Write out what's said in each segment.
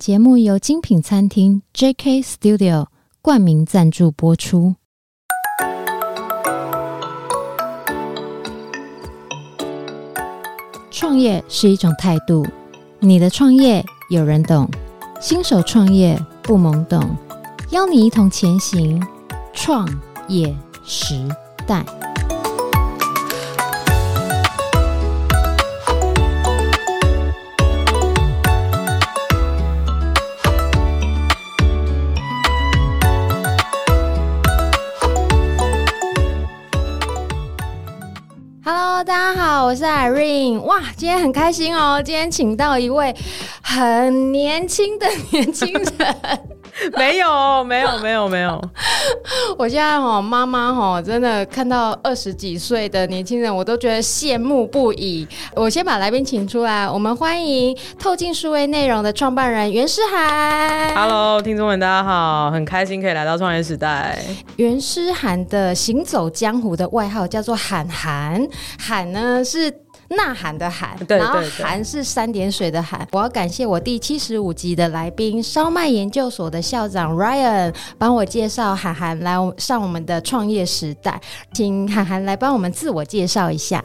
节目由精品餐厅 JK Studio 冠名赞助播出。创业是一种态度，你的创业有人懂，新手创业不懵懂，邀你一同前行，创业时代。大家好，我是 Irene。哇，今天很开心哦！今天请到一位很年轻的年轻人。没有，没有，没有，没有。我现在哈妈妈哈真的看到二十几岁的年轻人，我都觉得羡慕不已。我先把来宾请出来，我们欢迎透镜数位内容的创办人袁诗涵。Hello，听众们，大家好，很开心可以来到创业时代。袁诗涵的行走江湖的外号叫做喊涵，喊呢是。呐喊的喊，对对对，然后喊是三点水的喊。我要感谢我第七十五集的来宾烧麦研究所的校长 Ryan，帮我介绍涵涵来上我们的创业时代，请涵涵来帮我们自我介绍一下。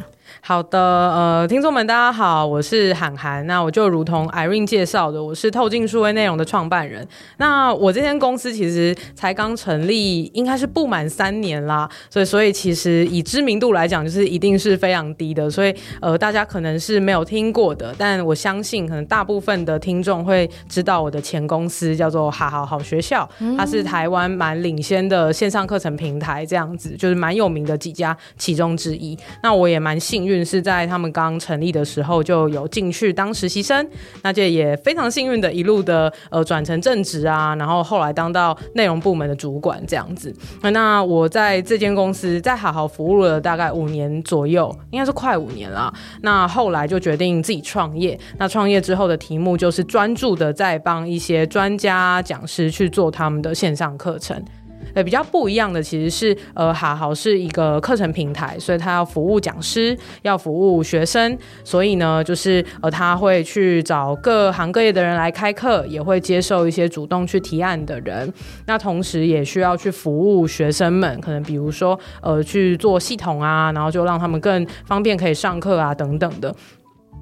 好的，呃，听众们，大家好，我是韩寒。那我就如同 Irene 介绍的，我是透镜数位内容的创办人。那我这间公司其实才刚成立，应该是不满三年啦，所以，所以其实以知名度来讲，就是一定是非常低的。所以，呃，大家可能是没有听过的，但我相信，可能大部分的听众会知道我的前公司叫做哈好好学校，它是台湾蛮领先的线上课程平台，这样子就是蛮有名的几家其中之一。那我也蛮幸运。是在他们刚成立的时候就有进去当实习生，那这也非常幸运的一路的呃转成正职啊，然后后来当到内容部门的主管这样子。那我在这间公司在好好服务了大概五年左右，应该是快五年了。那后来就决定自己创业。那创业之后的题目就是专注的在帮一些专家讲师去做他们的线上课程。呃，比较不一样的其实是，呃，哈好是一个课程平台，所以他要服务讲师，要服务学生，所以呢，就是呃，他会去找各行各业的人来开课，也会接受一些主动去提案的人，那同时也需要去服务学生们，可能比如说呃去做系统啊，然后就让他们更方便可以上课啊等等的。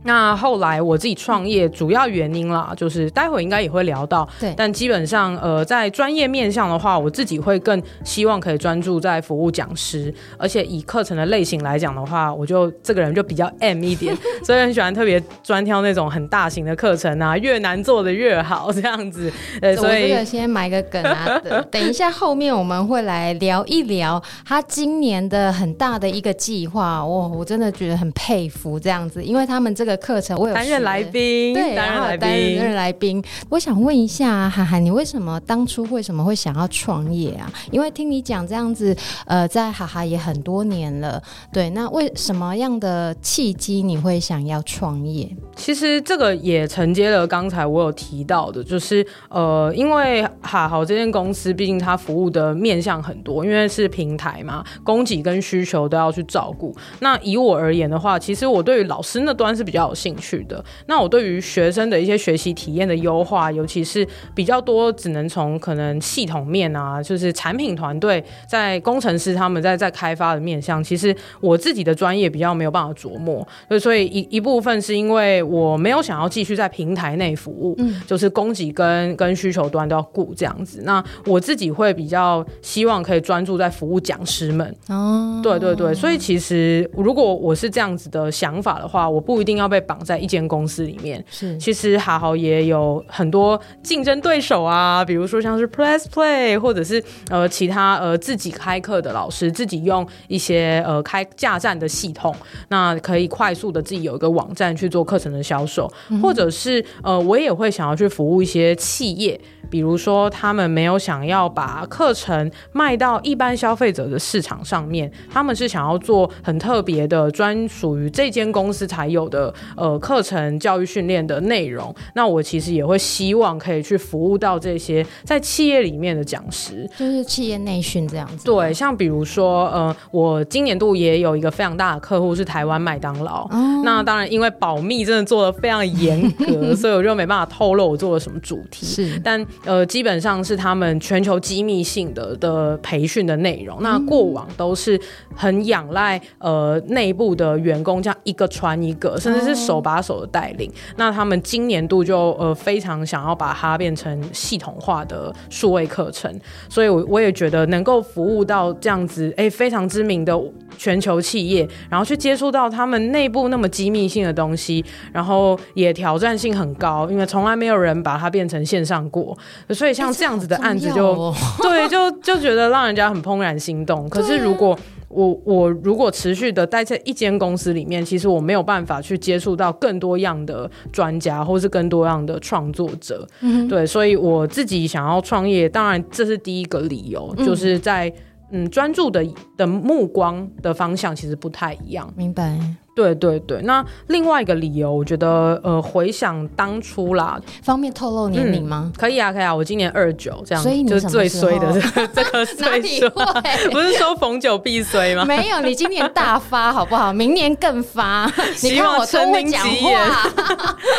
那后来我自己创业主要原因啦，就是待会应该也会聊到。对。但基本上，呃，在专业面向的话，我自己会更希望可以专注在服务讲师，而且以课程的类型来讲的话，我就这个人就比较 M 一点，所以很喜欢特别专挑那种很大型的课程啊，越难做的越好这样子。呃，所以这个先埋个梗啊，等一下后面我们会来聊一聊他今年的很大的一个计划。哇，我真的觉得很佩服这样子，因为他们这个。课程我有担任来宾，对，然后担任来宾。我想问一下，涵涵，你为什么当初为什么会想要创业啊？因为听你讲这样子，呃，在哈哈也很多年了，对，那为什么样的契机你会想要创业？其实这个也承接了刚才我有提到的，就是呃，因为哈好这间公司，毕竟它服务的面向很多，因为是平台嘛，供给跟需求都要去照顾。那以我而言的话，其实我对于老师那端是比较。有兴趣的，那我对于学生的一些学习体验的优化，尤其是比较多，只能从可能系统面啊，就是产品团队在工程师他们在在开发的面向，其实我自己的专业比较没有办法琢磨，所以一一部分是因为我没有想要继续在平台内服务，嗯，就是供给跟跟需求端都要顾这样子。那我自己会比较希望可以专注在服务讲师们。哦，对对对，所以其实如果我是这样子的想法的话，我不一定要。被绑在一间公司里面，是其实哈好也有很多竞争对手啊，比如说像是 PressPlay，或者是呃其他呃自己开课的老师，自己用一些呃开架站的系统，那可以快速的自己有一个网站去做课程的销售，嗯、或者是呃我也会想要去服务一些企业。比如说，他们没有想要把课程卖到一般消费者的市场上面，他们是想要做很特别的、专属于这间公司才有的呃课程教育训练的内容，那我其实也会希望可以去服务到这些在企业里面的讲师，就是企业内训这样子。对，像比如说，呃，我今年度也有一个非常大的客户是台湾麦当劳，哦、那当然因为保密真的做的非常严格，所以我就没办法透露我做了什么主题。是，但呃，基本上是他们全球机密性的的培训的内容。那过往都是很仰赖呃内部的员工这样一个传一个，甚至是手把手的带领。哦、那他们今年度就呃非常想要把它变成系统化的数位课程，所以我我也觉得能够服务到这样子哎、欸、非常知名的全球企业，然后去接触到他们内部那么机密性的东西，然后也挑战性很高，因为从来没有人把它变成线上过，所以像这样子的案子就、欸哦、对就就觉得让人家很怦然心动。可是如果我我如果持续的待在一间公司里面，其实我没有办法去接触到更多样的专家，或是更多样的创作者。嗯，对，所以我自己想要创业，当然这是第一个理由，嗯、就是在嗯专注的的目光的方向其实不太一样。明白。对对对，那另外一个理由，我觉得呃，回想当初啦，方便透露年龄吗？嗯？可以啊，可以啊，我今年二九，这样，所以你就是最衰的 这个岁数 不是说逢九必衰吗？没有，你今年大发好不好？明年更发，希望我陈年吉言，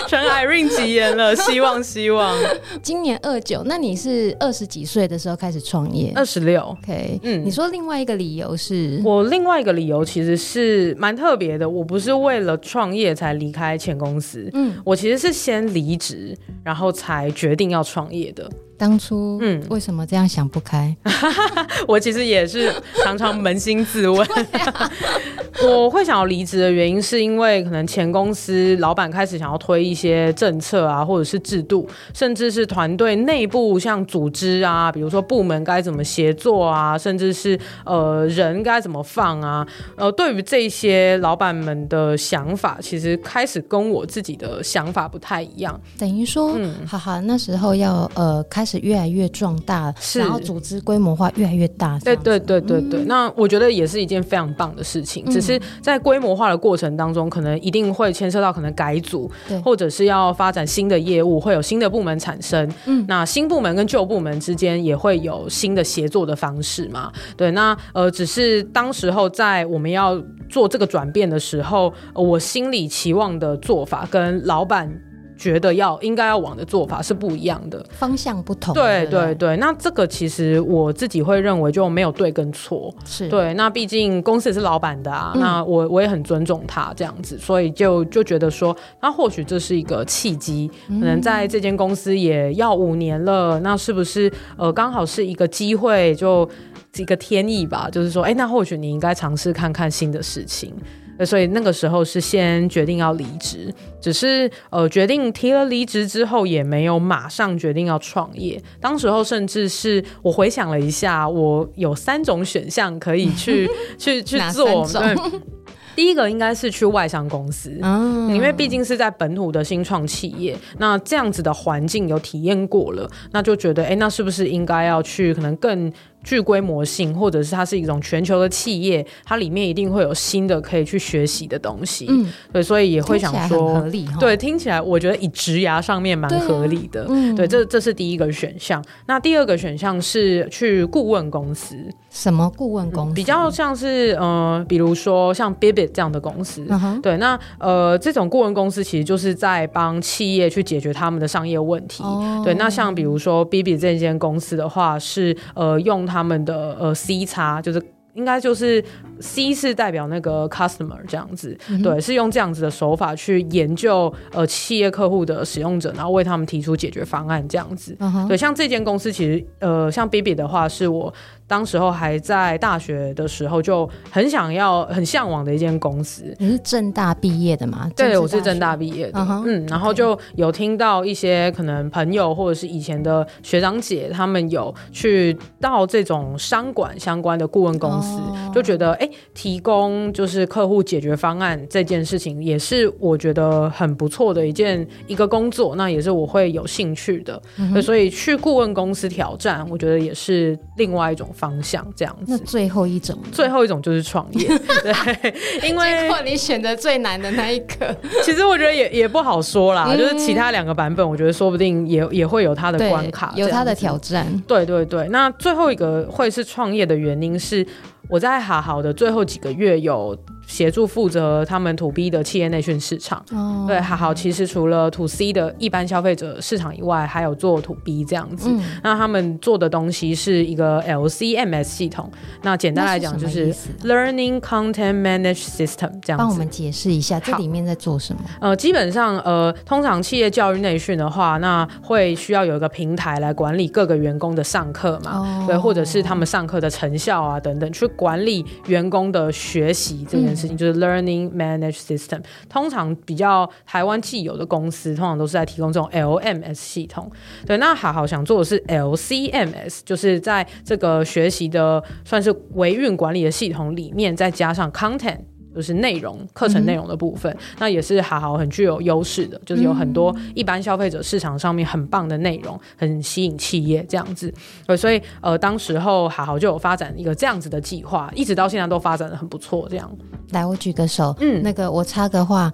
陈 Irene 吉言了，希望希望。今年二九，那你是二十几岁的时候开始创业？二十六，OK，嗯，你说另外一个理由是？我另外一个理由其实是蛮特别的，我。我不是为了创业才离开前公司，嗯，我其实是先离职，然后才决定要创业的。当初，嗯，为什么这样想不开？我其实也是常常扪心自问。啊、我会想要离职的原因，是因为可能前公司老板开始想要推一些政策啊，或者是制度，甚至是团队内部像组织啊，比如说部门该怎么协作啊，甚至是呃人该怎么放啊。呃，对于这些老板们的想法，其实开始跟我自己的想法不太一样。等于说，嗯，哈哈，那时候要呃开。开始越来越壮大，是然后组织规模化越来越大。对对对对对，嗯、那我觉得也是一件非常棒的事情。嗯、只是在规模化的过程当中，可能一定会牵涉到可能改组，对或者是要发展新的业务，会有新的部门产生。嗯，那新部门跟旧部门之间也会有新的协作的方式嘛？对，那呃，只是当时候在我们要做这个转变的时候，呃、我心里期望的做法跟老板。觉得要应该要往的做法是不一样的，方向不同。对对对，那这个其实我自己会认为就没有对跟错，是对。那毕竟公司也是老板的啊，嗯、那我我也很尊重他这样子，所以就就觉得说，那或许这是一个契机，可能在这间公司也要五年了，那是不是呃刚好是一个机会，就一个天意吧？就是说，哎，那或许你应该尝试看看新的事情。所以那个时候是先决定要离职，只是呃决定提了离职之后，也没有马上决定要创业。当时候甚至是我回想了一下，我有三种选项可以去 去去做。对，第一个应该是去外商公司，因为毕竟是在本土的新创企业，那这样子的环境有体验过了，那就觉得哎，那是不是应该要去可能更。具规模性，或者是它是一种全球的企业，它里面一定会有新的可以去学习的东西。嗯，对，所以也会想说，合理对，听起来我觉得以职涯上面蛮合理的。对，啊嗯、对，这这是第一个选项。那第二个选项是去顾问公司。什么顾问公司？嗯、比较像是呃，比如说像 Bibit 这样的公司。Uh. 对，那呃，这种顾问公司其实就是在帮企业去解决他们的商业问题。Oh. 对，那像比如说 Bibit 这间公司的话，是呃用他们的呃 C 叉，就是应该就是 C 是代表那个 customer 这样子。Mm hmm. 对，是用这样子的手法去研究呃企业客户的使用者，然后为他们提出解决方案这样子。Uh. 对，像这间公司其实呃，像 Bibit 的话，是我。当时候还在大学的时候，就很想要、很向往的一间公司。你是正大毕业的吗？对，我是正大毕业的。Uh huh. 嗯，然后就有听到一些可能朋友或者是以前的学长姐，他们有去到这种商管相关的顾问公司，oh. 就觉得哎，提供就是客户解决方案这件事情，也是我觉得很不错的一件一个工作。那也是我会有兴趣的，uh huh. 所以去顾问公司挑战，我觉得也是另外一种方方向这样子。那最后一种，最后一种就是创业，对，因为你选择最难的那一个，其实我觉得也也不好说啦，嗯、就是其他两个版本，我觉得说不定也也会有它的关卡，有它的挑战。对对对，那最后一个会是创业的原因是我在好好的最后几个月有。协助负责他们 To B 的企业内训市场，oh. 对，好好，其实除了 To C 的一般消费者市场以外，还有做 To B 这样子。嗯、那他们做的东西是一个 LCMS 系统。那简单来讲就是 Learning Content Management System 这样子。帮我们解释一下这里面在做什么？呃，基本上呃，通常企业教育内训的话，那会需要有一个平台来管理各个员工的上课嘛，oh. 对，或者是他们上课的成效啊等等，去管理员工的学习这件事情。嗯就是 learning manage system，通常比较台湾既有的公司，通常都是在提供这种 LMS 系统。对，那好好想做的是 LCMS，就是在这个学习的算是维运管理的系统里面，再加上 content。就是内容课程内容的部分，嗯、那也是好好很具有优势的，就是有很多一般消费者市场上面很棒的内容，很吸引企业这样子。对，所以呃，当时候好好就有发展一个这样子的计划，一直到现在都发展的很不错。这样，来，我举个手，嗯，那个我插个话，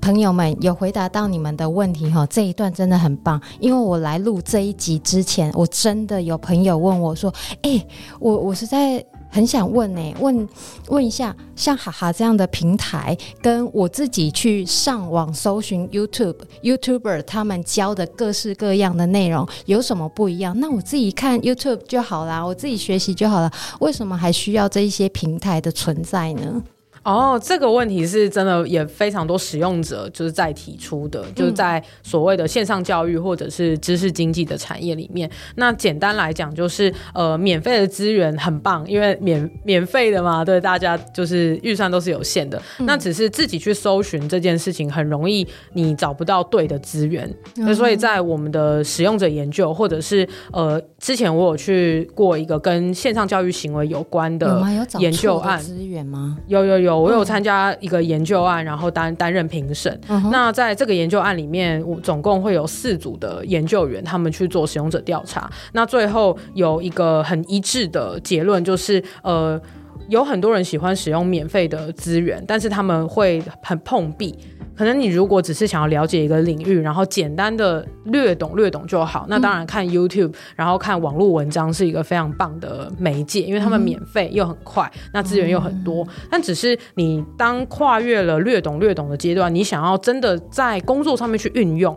朋友们有回答到你们的问题哈，这一段真的很棒，因为我来录这一集之前，我真的有朋友问我说，哎、欸，我我是在。很想问呢、问问一下，像哈哈这样的平台，跟我自己去上网搜寻 YouTube YouTuber 他们教的各式各样的内容有什么不一样？那我自己看 YouTube 就好啦，我自己学习就好了，为什么还需要这一些平台的存在呢？哦，这个问题是真的也非常多使用者就是在提出的，就是在所谓的线上教育或者是知识经济的产业里面。那简单来讲，就是呃，免费的资源很棒，因为免免费的嘛，对大家就是预算都是有限的。嗯、那只是自己去搜寻这件事情很容易，你找不到对的资源。那、嗯、所以在我们的使用者研究，或者是呃，之前我有去过一个跟线上教育行为有关的研究案，资源吗？有有有。我有参加一个研究案，然后担担任评审。嗯、那在这个研究案里面，我总共会有四组的研究员，他们去做使用者调查。那最后有一个很一致的结论，就是呃，有很多人喜欢使用免费的资源，但是他们会很碰壁。可能你如果只是想要了解一个领域，然后简单的略懂略懂就好，那当然看 YouTube，然后看网络文章是一个非常棒的媒介，因为他们免费又很快，那资源又很多。但只是你当跨越了略懂略懂的阶段，你想要真的在工作上面去运用，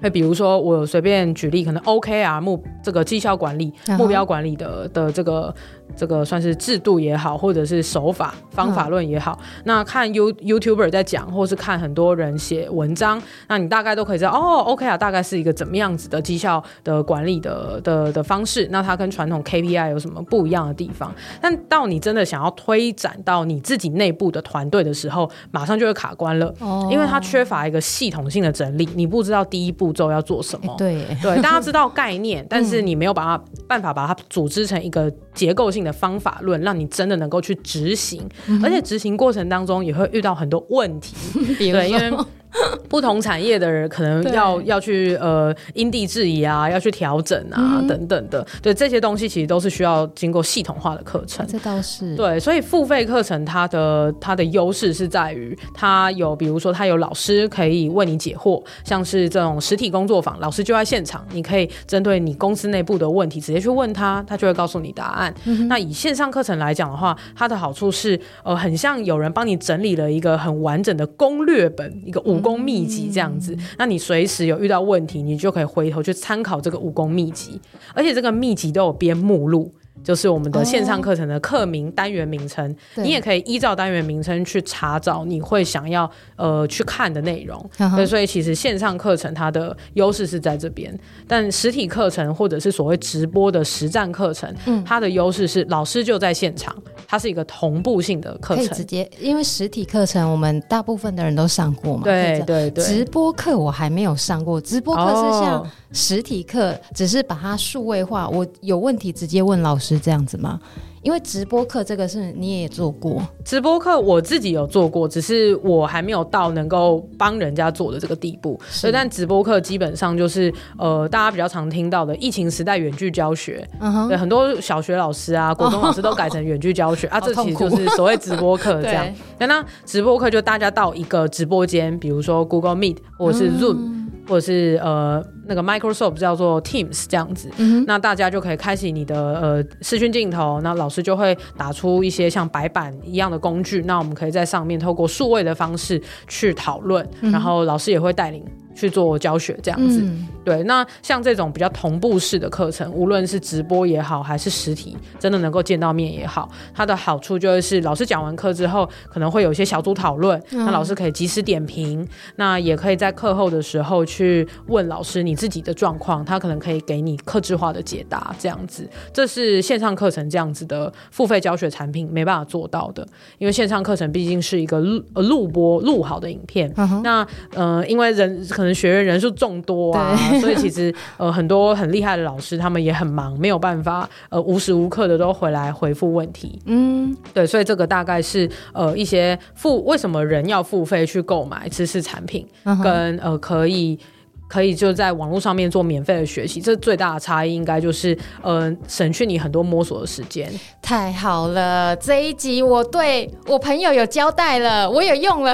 那比如说我随便举例，可能 OKR 目这个绩效管理、目标管理的的这个。这个算是制度也好，或者是手法方法论也好，嗯、那看 You YouTuber 在讲，或是看很多人写文章，那你大概都可以知道哦，OK 啊，大概是一个怎么样子的绩效的管理的的的方式。那它跟传统 KPI 有什么不一样的地方？但到你真的想要推展到你自己内部的团队的时候，马上就会卡关了，哦、因为它缺乏一个系统性的整理，你不知道第一步骤要做什么。对对，大家知道概念，但是你没有把它办法把它组织成一个结构性的方法论，让你真的能够去执行，嗯、而且执行过程当中也会遇到很多问题，对，因为。不同产业的人可能要要去呃因地制宜啊，要去调整啊、嗯、等等的，对这些东西其实都是需要经过系统化的课程。这倒是对，所以付费课程它的它的优势是在于它有，比如说它有老师可以为你解惑，像是这种实体工作坊，老师就在现场，你可以针对你公司内部的问题直接去问他，他就会告诉你答案。嗯、那以线上课程来讲的话，它的好处是呃很像有人帮你整理了一个很完整的攻略本，一个五。武功秘籍这样子，那你随时有遇到问题，你就可以回头去参考这个武功秘籍，而且这个秘籍都有编目录。就是我们的线上课程的课名单元名称，哦、你也可以依照单元名称去查找你会想要呃去看的内容。呵呵所以其实线上课程它的优势是在这边，但实体课程或者是所谓直播的实战课程，嗯、它的优势是老师就在现场，它是一个同步性的课程，可以直接，因为实体课程我们大部分的人都上过嘛，对对对，直播课我还没有上过，直播课是像实体课，只是把它数位化，我有问题直接问老师这样子吗？因为直播课这个是你也做过，直播课我自己有做过，只是我还没有到能够帮人家做的这个地步。所以，但直播课基本上就是呃，大家比较常听到的疫情时代远距教学，嗯，对，很多小学老师啊、国中老师都改成远距教学、哦、啊，这其实就是所谓直播课这样。那那直播课就大家到一个直播间，比如说 Google Meet 或者是 Zoom、嗯、或者是呃。那个 Microsoft 叫做 Teams 这样子，嗯、那大家就可以开启你的呃视讯镜头，那老师就会打出一些像白板一样的工具，那我们可以在上面透过数位的方式去讨论，嗯、然后老师也会带领。去做教学这样子，嗯、对。那像这种比较同步式的课程，无论是直播也好，还是实体，真的能够见到面也好，它的好处就是老师讲完课之后，可能会有一些小组讨论，嗯、那老师可以及时点评，那也可以在课后的时候去问老师你自己的状况，他可能可以给你克制化的解答，这样子。这是线上课程这样子的付费教学产品没办法做到的，因为线上课程毕竟是一个录播录好的影片，嗯、那呃因为人可能。可能学员人数众多啊，所以其实呃很多很厉害的老师他们也很忙，没有办法呃无时无刻的都回来回复问题。嗯，对，所以这个大概是呃一些付为什么人要付费去购买知识产品，嗯、跟呃可以。可以就在网络上面做免费的学习，这最大的差异应该就是，呃，省去你很多摸索的时间。太好了，这一集我对我朋友有交代了，我也用了。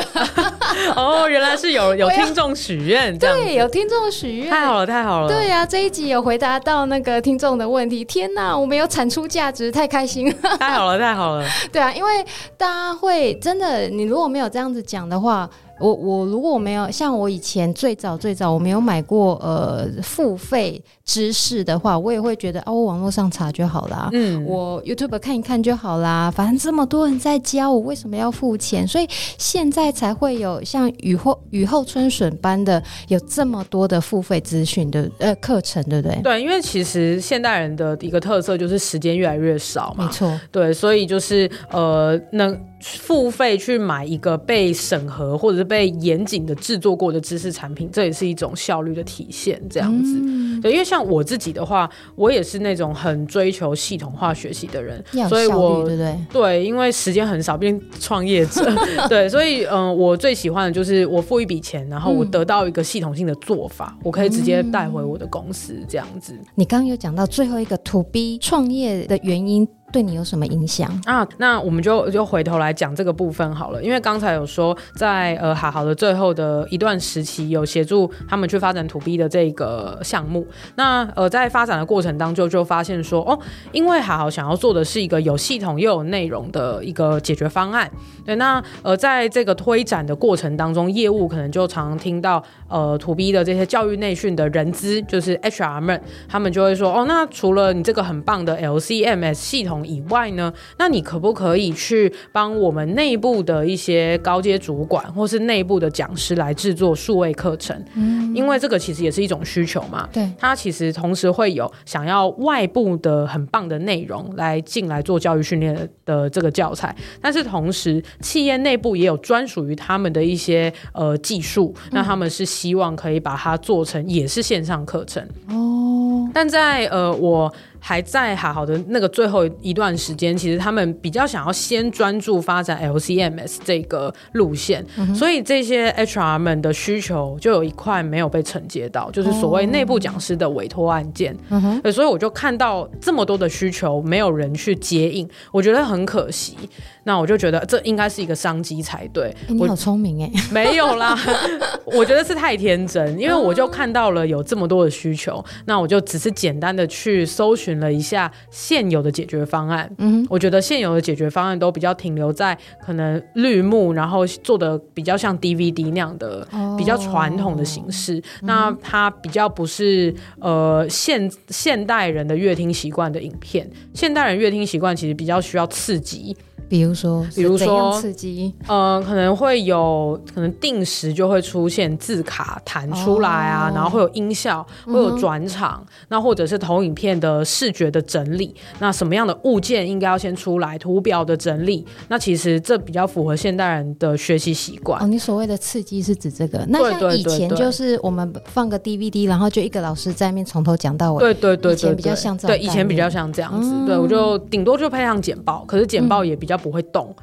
哦，原来是有 有听众许愿，对，有听众许愿，太好了，太好了。对呀、啊，这一集有回答到那个听众的问题。天哪，我们有产出价值，太开心了。太好了，太好了。对啊，因为大家会真的，你如果没有这样子讲的话。我我如果没有像我以前最早最早我没有买过呃付费知识的话，我也会觉得哦，我网络上查就好啦，嗯，我 YouTube 看一看就好啦，反正这么多人在教，我为什么要付钱？所以现在才会有像雨后雨后春笋般的有这么多的付费资讯的呃课程，对不对？对，因为其实现代人的一个特色就是时间越来越少嘛，没错，对，所以就是呃能。付费去买一个被审核或者是被严谨的制作过的知识产品，这也是一种效率的体现。这样子，嗯、对，因为像我自己的话，我也是那种很追求系统化学习的人，所以我对对对，因为时间很少，毕竟创业者，对，所以嗯、呃，我最喜欢的就是我付一笔钱，然后我得到一个系统性的做法，嗯、我可以直接带回我的公司这样子。你刚刚有讲到最后一个 To B 创业的原因。对你有什么影响啊？那我们就就回头来讲这个部分好了，因为刚才有说在呃好好的最后的一段时期，有协助他们去发展 To B 的这个项目。那呃在发展的过程当中，就发现说哦，因为好好想要做的是一个有系统又有内容的一个解决方案。对，那呃在这个推展的过程当中，业务可能就常常听到呃 To B 的这些教育内训的人资，就是 HR 们，他们就会说哦，那除了你这个很棒的 LCMS 系统。以外呢，那你可不可以去帮我们内部的一些高阶主管，或是内部的讲师来制作数位课程？嗯，因为这个其实也是一种需求嘛。对，他其实同时会有想要外部的很棒的内容来进来做教育训练的这个教材，但是同时企业内部也有专属于他们的一些呃技术，那他们是希望可以把它做成也是线上课程哦。但在呃我。还在好好的那个最后一段时间，其实他们比较想要先专注发展 LCMS 这个路线，嗯、所以这些 HR 们的需求就有一块没有被承接到，就是所谓内部讲师的委托案件。嗯、所以我就看到这么多的需求，没有人去接应，我觉得很可惜。那我就觉得这应该是一个商机才对。欸、你好聪明哎！没有啦，我觉得是太天真，因为我就看到了有这么多的需求，那我就只是简单的去搜寻了一下现有的解决方案。嗯，我觉得现有的解决方案都比较停留在可能绿幕，然后做的比较像 DVD 那样的比较传统的形式。哦、那它比较不是呃现现代人的乐听习惯的影片。现代人乐听习惯其实比较需要刺激。比如说，比如说刺激，呃，可能会有可能定时就会出现字卡弹出来啊，哦、然后会有音效，会有转场，嗯、那或者是投影片的视觉的整理，那什么样的物件应该要先出来，图表的整理，那其实这比较符合现代人的学习习惯。哦，你所谓的刺激是指这个？那像以前就是我们放个 DVD，然后就一个老师在那边从头讲到尾。对对对对，对，以前比较像这样。对，以前比较像这样子。嗯、对，我就顶多就配上简报，可是简报也比较不会动。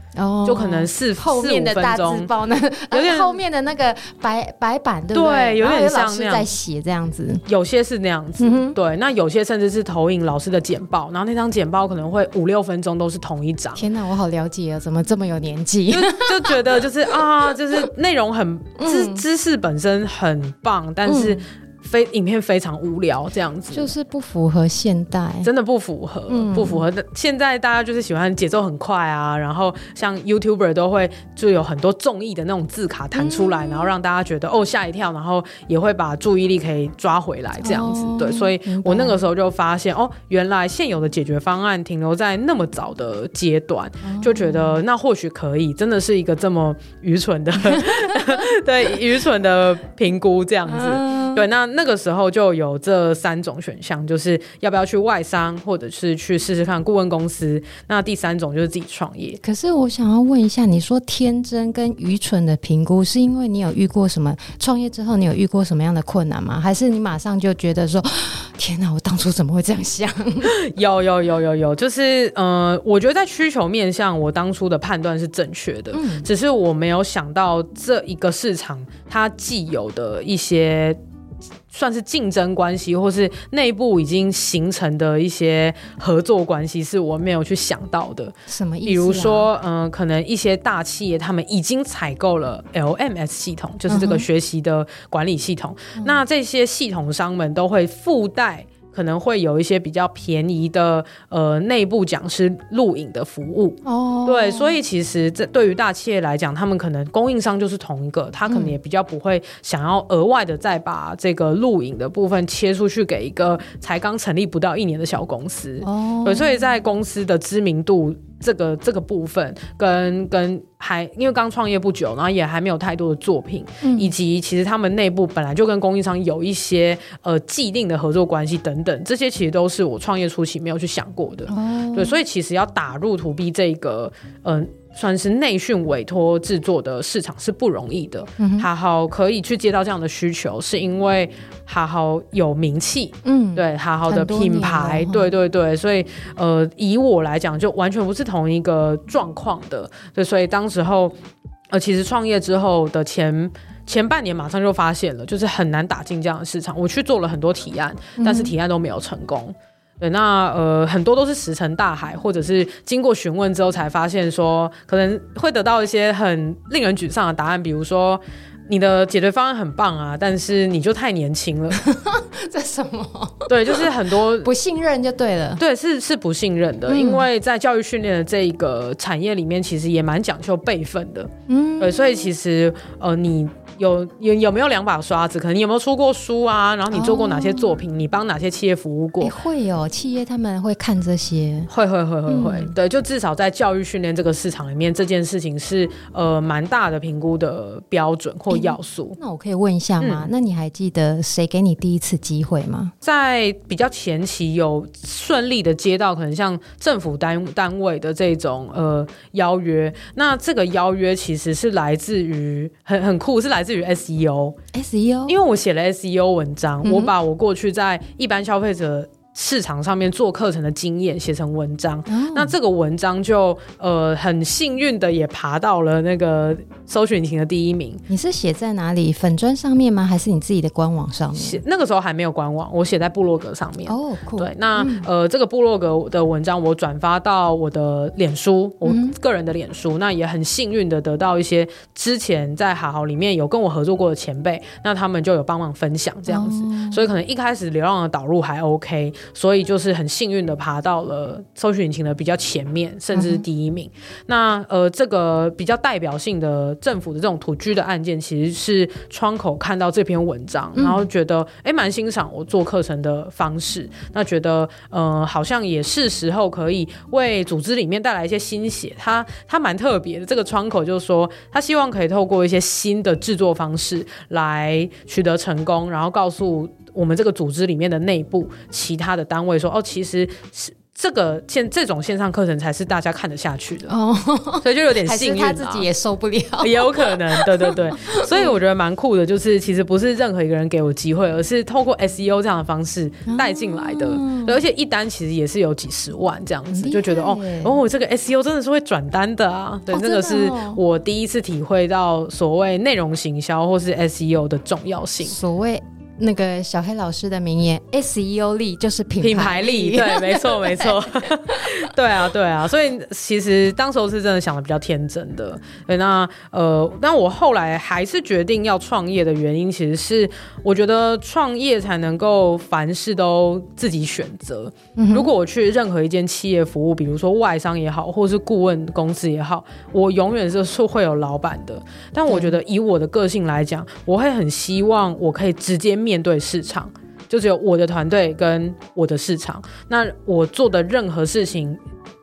就可能四后面的大字报呢，有点后面的那个白白板，对不对？对，有点像那样在写这样子。有些是那样子，嗯、对。那有些甚至是投影老师的简报，然后那张简报可能会五六分钟都是同一张。天哪，我好了解啊，怎么这么有年纪？就就觉得就是啊，就是内容很知、嗯、知识本身很棒，但是。嗯非影片非常无聊，这样子就是不符合现代，真的不符合，嗯、不符合。现在大家就是喜欢节奏很快啊，然后像 YouTuber 都会就有很多综艺的那种字卡弹出来，嗯、然后让大家觉得哦吓一跳，然后也会把注意力可以抓回来这样子。哦、对，所以我那个时候就发现哦，原来现有的解决方案停留在那么早的阶段，哦、就觉得那或许可以，真的是一个这么愚蠢的，对，愚蠢的评估这样子。嗯、对，那。那个时候就有这三种选项，就是要不要去外商，或者是去试试看顾问公司。那第三种就是自己创业。可是我想要问一下，你说天真跟愚蠢的评估，是因为你有遇过什么？创业之后你有遇过什么样的困难吗？还是你马上就觉得说，天哪，我当初怎么会这样想？有有有有有，就是呃，我觉得在需求面向，我当初的判断是正确的，嗯，只是我没有想到这一个市场它既有的一些。算是竞争关系，或是内部已经形成的一些合作关系，是我没有去想到的。什么意思？比如说，嗯、呃，可能一些大企业他们已经采购了 LMS 系统，就是这个学习的管理系统。嗯、那这些系统商们都会附带。可能会有一些比较便宜的呃内部讲师录影的服务。哦，对，所以其实这对于大企业来讲，他们可能供应商就是同一个，他可能也比较不会想要额外的再把这个录影的部分切出去给一个才刚成立不到一年的小公司。哦，对，所以在公司的知名度。这个这个部分跟跟还因为刚创业不久，然后也还没有太多的作品，嗯、以及其实他们内部本来就跟供应商有一些呃既定的合作关系等等，这些其实都是我创业初期没有去想过的。哦、对，所以其实要打入 To B 这个嗯。呃算是内训委托制作的市场是不容易的。嗯哼，好好可以去接到这样的需求，是因为好好有名气，嗯，对，好好的品牌，对对对，所以呃，以我来讲，就完全不是同一个状况的。对，所以当时候呃，其实创业之后的前前半年，马上就发现了，就是很难打进这样的市场。我去做了很多提案，但是提案都没有成功。对，那呃，很多都是石沉大海，或者是经过询问之后才发现说，可能会得到一些很令人沮丧的答案，比如说你的解决方案很棒啊，但是你就太年轻了。这什么？对，就是很多不信任就对了。对，是是不信任的，嗯、因为在教育训练的这一个产业里面，其实也蛮讲究辈分的。嗯，对，所以其实呃，你。有有有没有两把刷子？可能你有没有出过书啊？然后你做过哪些作品？哦、你帮哪些企业服务过？欸、会有企业他们会看这些，会会会会会。嗯、对，就至少在教育训练这个市场里面，这件事情是呃蛮大的评估的标准或要素。欸、那我可以问一下吗？嗯、那你还记得谁给你第一次机会吗？在比较前期有顺利的接到可能像政府单单位的这种呃邀约，那这个邀约其实是来自于很很酷，是来自。至于 SEO，SEO，因为我写了 SEO 文章，嗯、我把我过去在一般消费者市场上面做课程的经验写成文章，哦、那这个文章就呃很幸运的也爬到了那个搜寻引擎的第一名。你是写在哪里？粉砖上面吗？还是你自己的官网上面？写那个时候还没有官网，我写在部落格上面。哦，酷。对，那、嗯、呃这个部落格的文章我转发到我的脸书，我个人的脸书，嗯、那也很幸运的得到一些之前在好好里面有跟我合作过的前辈，那他们就有帮忙分享这样子，哦、所以可能一开始流浪的导入还 OK。所以就是很幸运的爬到了搜寻引擎的比较前面，甚至是第一名。嗯、那呃，这个比较代表性的政府的这种土居的案件，其实是窗口看到这篇文章，然后觉得哎，蛮欣赏我做课程的方式，那觉得呃，好像也是时候可以为组织里面带来一些新血。他他蛮特别的，这个窗口就是说，他希望可以透过一些新的制作方式来取得成功，然后告诉我们这个组织里面的内部其他的单位说，哦，其实是。这个线这种线上课程才是大家看得下去的。哦，所以就有点 幸运，他自己也受不了，也 有可能，对对对，所以我觉得蛮酷的，就是其实不是任何一个人给我机会，而是透过 SEO 这样的方式带进来的，哦、而且一单其实也是有几十万这样子，就觉得哦哦，这个 SEO 真的是会转单的啊，对，这个、哦、是我第一次体会到所谓内容行销或是 SEO 的重要性，所谓。那个小黑老师的名言：“SEO 力就是品牌力。”品牌力，对，没错，没错。对啊，对啊。所以其实当时候是真的想的比较天真的。对，那呃，但我后来还是决定要创业的原因，其实是我觉得创业才能够凡事都自己选择。嗯、如果我去任何一间企业服务，比如说外商也好，或是顾问公司也好，我永远是是会有老板的。但我觉得以我的个性来讲，我会很希望我可以直接。面对市场，就只有我的团队跟我的市场。那我做的任何事情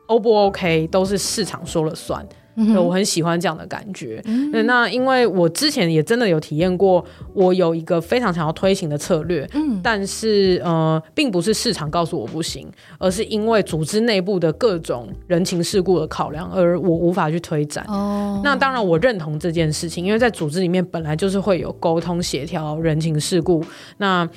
，O 不 OK，都是市场说了算。嗯、我很喜欢这样的感觉。嗯、那因为我之前也真的有体验过，我有一个非常想要推行的策略，嗯，但是呃，并不是市场告诉我不行，而是因为组织内部的各种人情世故的考量，而我无法去推展。哦，那当然我认同这件事情，因为在组织里面本来就是会有沟通协调、人情世故。那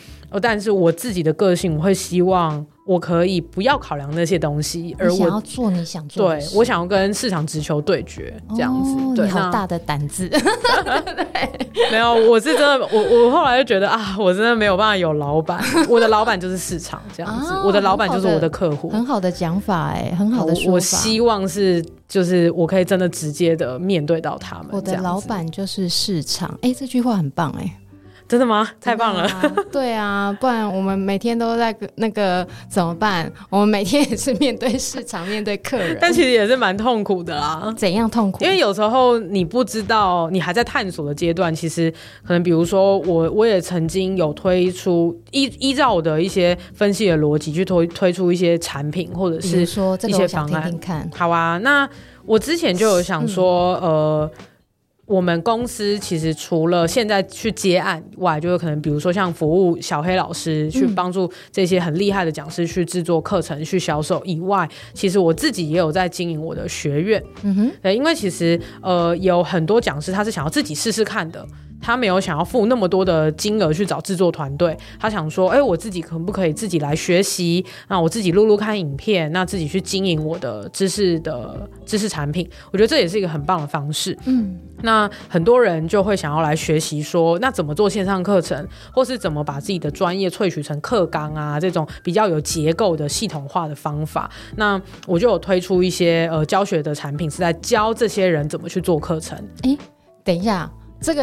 但是我自己的个性，我会希望。我可以不要考量那些东西，而我想要做你想做的。对，我想要跟市场直球对决，这样子。哦、对，你好大的胆子。对没有，我是真的，我我后来就觉得啊，我真的没有办法有老板，我的老板就是市场这样子，啊、我的老板就是我的客户。很好的讲法，哎，很好的说法。我希望是，就是我可以真的直接的面对到他们。我的老板就是市场，哎，这句话很棒，哎。真的吗？太棒了！对啊，不然我们每天都在那个怎么办？我们每天也是面对市场，面对客人，但其实也是蛮痛苦的啦。怎样痛苦？因为有时候你不知道，你还在探索的阶段。其实可能，比如说我，我也曾经有推出依依照我的一些分析的逻辑去推推出一些产品，或者是说一些方案。听听看好啊，那我之前就有想说，嗯、呃。我们公司其实除了现在去接案外，就有可能比如说像服务小黑老师，去帮助这些很厉害的讲师去制作课程、去销售以外，其实我自己也有在经营我的学院。嗯哼，对，因为其实呃有很多讲师他是想要自己试试看的。他没有想要付那么多的金额去找制作团队，他想说，哎、我自己可不可以自己来学习？那我自己录录看影片，那自己去经营我的知识的知识产品。我觉得这也是一个很棒的方式。嗯，那很多人就会想要来学习，说那怎么做线上课程，或是怎么把自己的专业萃取成课纲啊，这种比较有结构的系统化的方法。那我就有推出一些呃教学的产品，是在教这些人怎么去做课程。哎、等一下。这个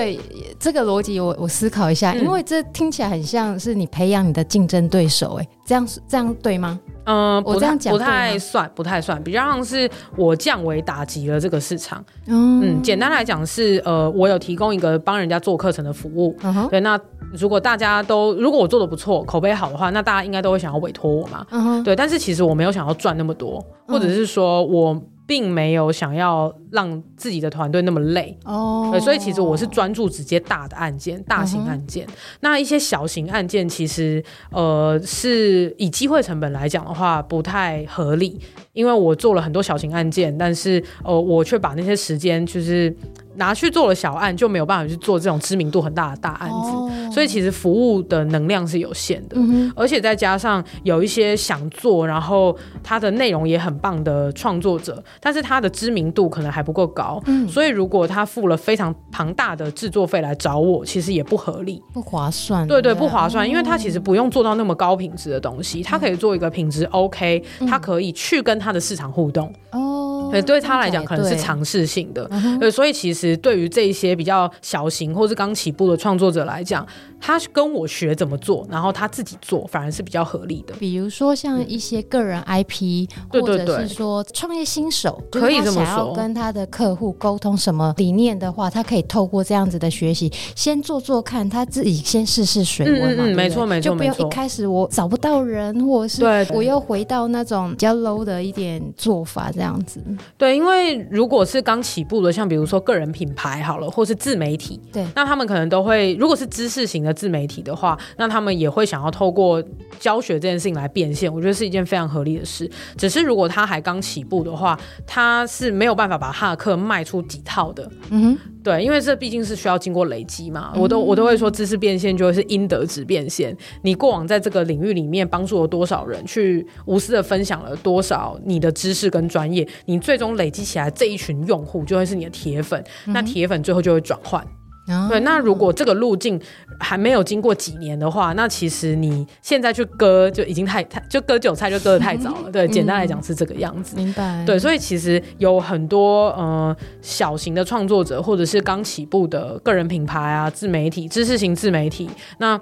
这个逻辑，我我思考一下，嗯、因为这听起来很像是你培养你的竞争对手，哎，这样这样对吗？嗯，我这样讲不太算，不太算，比较像是我降维打击了这个市场。嗯，嗯，简单来讲是，呃，我有提供一个帮人家做课程的服务。对，那如果大家都如果我做的不错，口碑好的话，那大家应该都会想要委托我嘛。对，但是其实我没有想要赚那么多，或者是说我。并没有想要让自己的团队那么累哦，oh. 所以其实我是专注直接大的案件、大型案件。Uh huh. 那一些小型案件，其实呃是以机会成本来讲的话，不太合理。因为我做了很多小型案件，但是呃我却把那些时间就是。拿去做了小案，就没有办法去做这种知名度很大的大案子，oh. 所以其实服务的能量是有限的，mm hmm. 而且再加上有一些想做，然后他的内容也很棒的创作者，但是他的知名度可能还不够高，mm hmm. 所以如果他付了非常庞大的制作费来找我，其实也不合理，不划算。对对，不划算，因为他其实不用做到那么高品质的东西，他可以做一个品质 OK，他可以去跟他的市场互动。哦。哦，对，对他来讲可能是尝试性的，所以其实对于这一些比较小型或是刚起步的创作者来讲，他跟我学怎么做，然后他自己做，反而是比较合理的。比如说像一些个人 IP，或者是说创业新手，可以这么说，想要跟他的客户沟通什么理念的话，他可以透过这样子的学习，先做做看，他自己先试试水温嘛。嗯，嗯，没错没错，就不要一开始我找不到人，或者是我又回到那种比较 low 的一点做法这样子。对，因为如果是刚起步的，像比如说个人品牌好了，或是自媒体，对，那他们可能都会，如果是知识型的自媒体的话，那他们也会想要透过教学这件事情来变现，我觉得是一件非常合理的事。只是如果他还刚起步的话，他是没有办法把他的课卖出几套的。嗯哼，对，因为这毕竟是需要经过累积嘛。我都我都会说，知识变现就会是因德值变现。你过往在这个领域里面帮助了多少人，去无私的分享了多少你的知识跟专业，你最终累积起来这一群用户就会是你的铁粉。那铁粉最后就会转换。Oh. 对，那如果这个路径还没有经过几年的话，那其实你现在去割就已经太太就割韭菜就割得太早了。对，简单来讲是这个样子。明白。对，所以其实有很多呃小型的创作者，或者是刚起步的个人品牌啊、自媒体、知识型自媒体，那。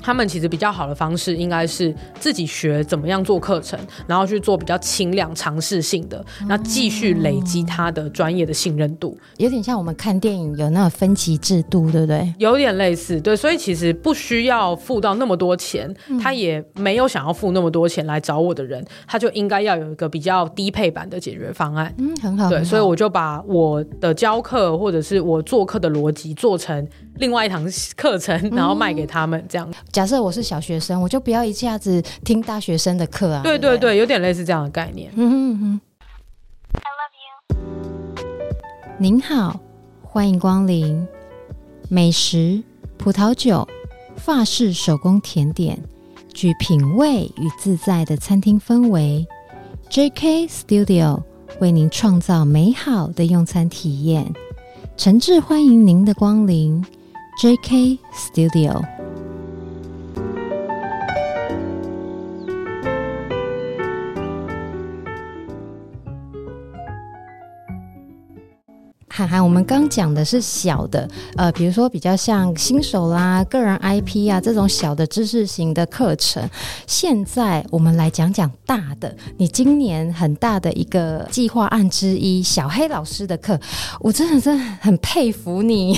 他们其实比较好的方式，应该是自己学怎么样做课程，然后去做比较轻量、尝试性的，那继续累积他的专业的信任度。有点像我们看电影有那个分级制度，对不对？有点类似，对。所以其实不需要付到那么多钱，他也没有想要付那么多钱来找我的人，他就应该要有一个比较低配版的解决方案。嗯，很好。对，所以我就把我的教课或者是我做课的逻辑做成另外一堂课程，然后卖给他们这样。假设我是小学生，我就不要一下子听大学生的课啊。对对对，有点类似这样的概念。嗯哼哼。I love you。您好，欢迎光临。美食、葡萄酒、法式手工甜点，具品味与自在的餐厅氛围。JK Studio 为您创造美好的用餐体验，诚挚欢迎您的光临。JK Studio。涵涵，我们刚讲的是小的，呃，比如说比较像新手啦、个人 IP 啊这种小的知识型的课程。现在我们来讲讲大的，你今年很大的一个计划案之一，小黑老师的课，我真的真的很佩服你，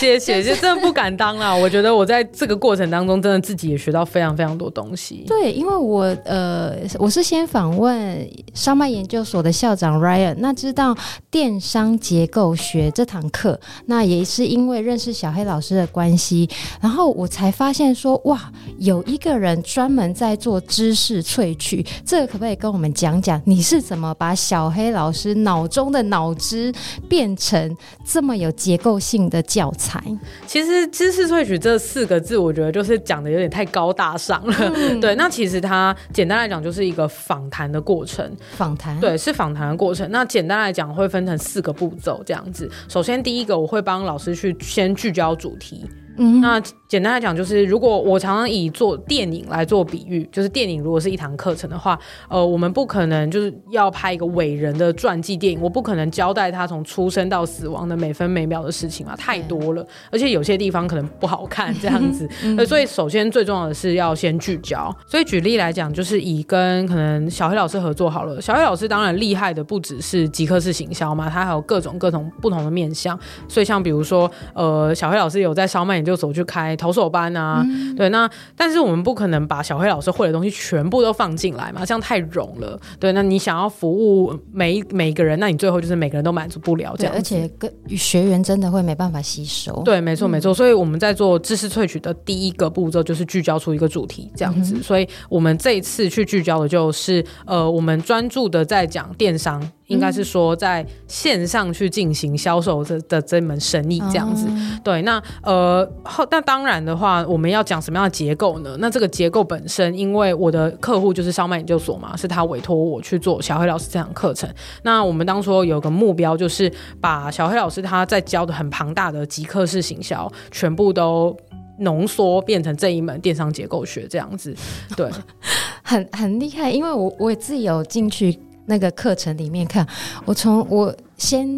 谢谢，就真的不敢当啦。我觉得我在这个过程当中，真的自己也学到非常非常多东西。对，因为我呃，我是先访问商脉研究所的校长 Ryan，那知道电商结构。学这堂课，那也是因为认识小黑老师的关系，然后我才发现说，哇，有一个人专门在做知识萃取，这个可不可以跟我们讲讲，你是怎么把小黑老师脑中的脑汁变成这么有结构性的教材？其实“知识萃取”这四个字，我觉得就是讲的有点太高大上了。嗯、对，那其实它简单来讲就是一个访谈的过程。访谈，对，是访谈的过程。那简单来讲会分成四个步骤，这样。首先，第一个我会帮老师去先聚焦主题。嗯，那简单来讲，就是如果我常常以做电影来做比喻，就是电影如果是一堂课程的话，呃，我们不可能就是要拍一个伟人的传记电影，我不可能交代他从出生到死亡的每分每秒的事情嘛，太多了，而且有些地方可能不好看这样子。呃，所以首先最重要的是要先聚焦。所以举例来讲，就是以跟可能小黑老师合作好了，小黑老师当然厉害的不只是极客式行销嘛，他还有各种各种不同的面向。所以像比如说，呃，小黑老师有在烧麦。研究所去开投手班啊，嗯、对，那但是我们不可能把小黑老师会的东西全部都放进来嘛，这样太冗了。对，那你想要服务每每一个人，那你最后就是每个人都满足不了这样，而且跟学员真的会没办法吸收。对，没错没错。所以我们在做知识萃取的第一个步骤就是聚焦出一个主题，这样子。嗯、所以我们这一次去聚焦的就是，呃，我们专注的在讲电商。应该是说，在线上去进行销售的的这门生意这样子，嗯、对。那呃后，那当然的话，我们要讲什么样的结构呢？那这个结构本身，因为我的客户就是烧麦研究所嘛，是他委托我去做小黑老师这堂课程。那我们当初有个目标，就是把小黑老师他在教的很庞大的极客式行销，全部都浓缩变成这一门电商结构学这样子。对，很很厉害，因为我我也自己有进去。那个课程里面看，我从我先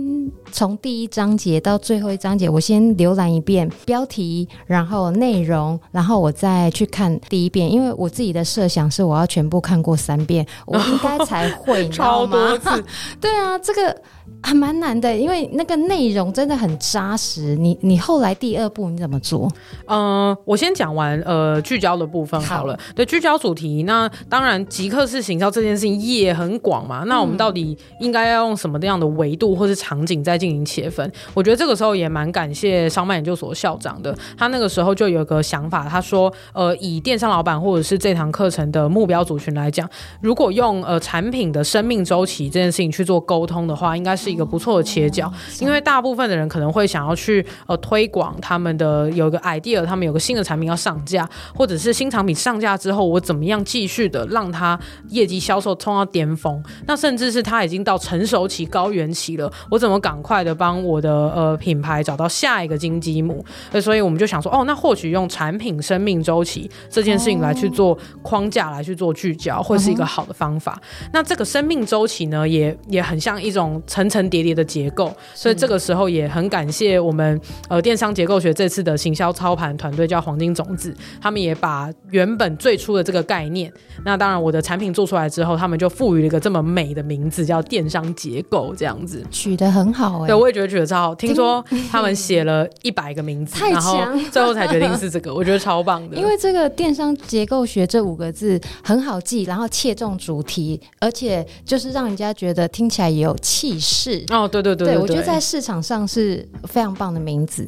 从第一章节到最后一章节，我先浏览一遍标题，然后内容，然后我再去看第一遍，因为我自己的设想是我要全部看过三遍，我应该才会，你知道吗？对啊，这个。还蛮难的，因为那个内容真的很扎实。你你后来第二步你怎么做？嗯、呃，我先讲完呃聚焦的部分好了。好，对，聚焦主题，那当然即刻式行销这件事情也很广嘛。那我们到底应该要用什么样的维度或是场景再进行切分？我觉得这个时候也蛮感谢商办研究所校长的，他那个时候就有个想法，他说呃以电商老板或者是这堂课程的目标族群来讲，如果用呃产品的生命周期这件事情去做沟通的话，应该。是一个不错的切角，因为大部分的人可能会想要去呃推广他们的有一个 idea，他们有个新的产品要上架，或者是新产品上架之后，我怎么样继续的让它业绩销售冲到巅峰？那甚至是它已经到成熟期、高原期了，我怎么赶快的帮我的呃品牌找到下一个金鸡母？所以我们就想说，哦，那或许用产品生命周期这件事情来去做框架，来去做聚焦，会是一个好的方法。那这个生命周期呢，也也很像一种。层层叠叠的结构，所以这个时候也很感谢我们呃电商结构学这次的行销操盘团队叫黄金种子，他们也把原本最初的这个概念，那当然我的产品做出来之后，他们就赋予了一个这么美的名字叫电商结构这样子，取得很好哎、欸，对，我也觉得取得超好，听说他们写了一百个名字，然后最后才决定是这个，我觉得超棒的，因为这个电商结构学这五个字很好记，然后切中主题，而且就是让人家觉得听起来也有气势。是哦，对对对，对，对，我觉得在市场上是非常棒的名字。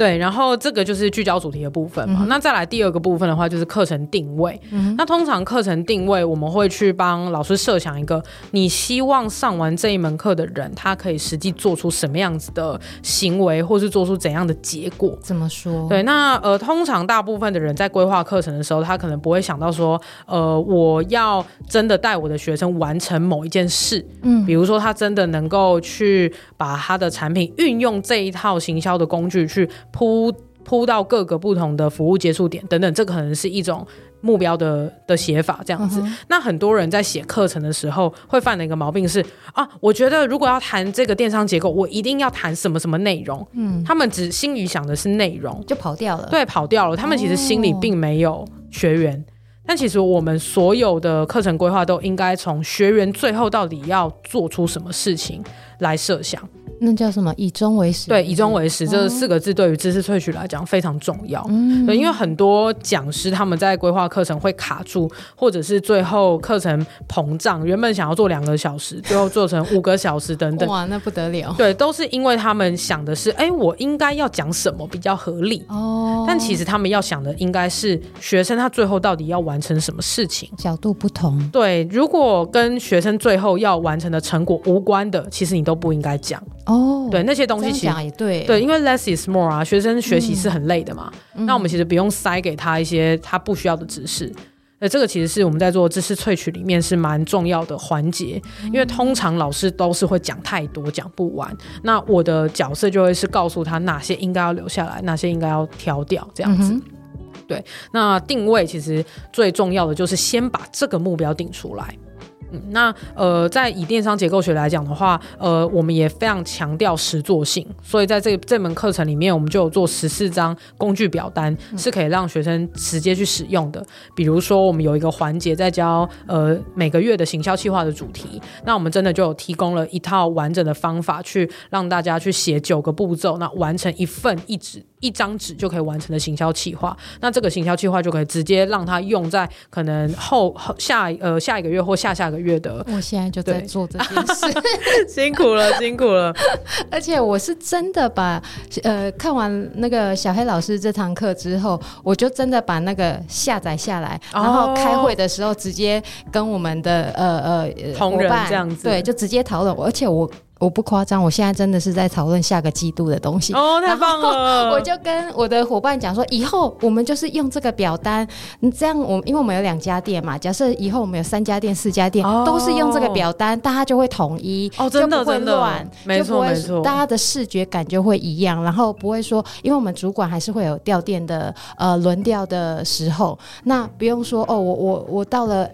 对，然后这个就是聚焦主题的部分嘛。嗯、那再来第二个部分的话，就是课程定位。嗯、那通常课程定位，我们会去帮老师设想一个，你希望上完这一门课的人，他可以实际做出什么样子的行为，或是做出怎样的结果？怎么说？对，那呃，通常大部分的人在规划课程的时候，他可能不会想到说，呃，我要真的带我的学生完成某一件事。嗯，比如说他真的能够去把他的产品运用这一套行销的工具去。铺铺到各个不同的服务接触点等等，这个可能是一种目标的的写法，这样子。嗯、那很多人在写课程的时候会犯的一个毛病是啊，我觉得如果要谈这个电商结构，我一定要谈什么什么内容。嗯，他们只心里想的是内容，就跑掉了。对，跑掉了。他们其实心里并没有学员，哦、但其实我们所有的课程规划都应该从学员最后到底要做出什么事情来设想。那叫什么？以终为始。对，以终为始这四个字对于知识萃取来讲非常重要。嗯，对，因为很多讲师他们在规划课程会卡住，或者是最后课程膨胀，原本想要做两个小时，最后做成五个小时等等。哇，那不得了。对，都是因为他们想的是，哎，我应该要讲什么比较合理？哦。但其实他们要想的应该是学生他最后到底要完成什么事情？角度不同。对，如果跟学生最后要完成的成果无关的，其实你都不应该讲。哦，对，那些东西其实也对，对，因为 less is more 啊，学生学习是很累的嘛，嗯、那我们其实不用塞给他一些他不需要的知识，那这个其实是我们在做知识萃取里面是蛮重要的环节，因为通常老师都是会讲太多，讲不完，那我的角色就会是告诉他哪些应该要留下来，哪些应该要挑掉，这样子。嗯、对，那定位其实最重要的就是先把这个目标定出来。嗯，那呃，在以电商结构学来讲的话，呃，我们也非常强调实作性，所以在这这门课程里面，我们就有做十四张工具表单，是可以让学生直接去使用的。比如说，我们有一个环节在教呃每个月的行销计划的主题，那我们真的就有提供了一套完整的方法，去让大家去写九个步骤，那完成一份一纸一张纸就可以完成的行销企划。那这个行销企划就可以直接让它用在可能后后下呃下一个月或下下个月。月的，我现在就在做这件事，辛苦了，辛苦了。而且我是真的把呃看完那个小黑老师这堂课之后，我就真的把那个下载下来，然后开会的时候直接跟我们的呃呃同仁这样子，对，就直接讨论。而且我。我不夸张，我现在真的是在讨论下个季度的东西。哦，太棒了！我就跟我的伙伴讲说，以后我们就是用这个表单，你这样我因为我们有两家店嘛，假设以后我们有三家店、四家店，哦、都是用这个表单，大家就会统一，哦，真的真的没错没错，大家的视觉感就会一样，然后不会说，因为我们主管还是会有调店的呃轮调的时候，那不用说哦，我我我到了。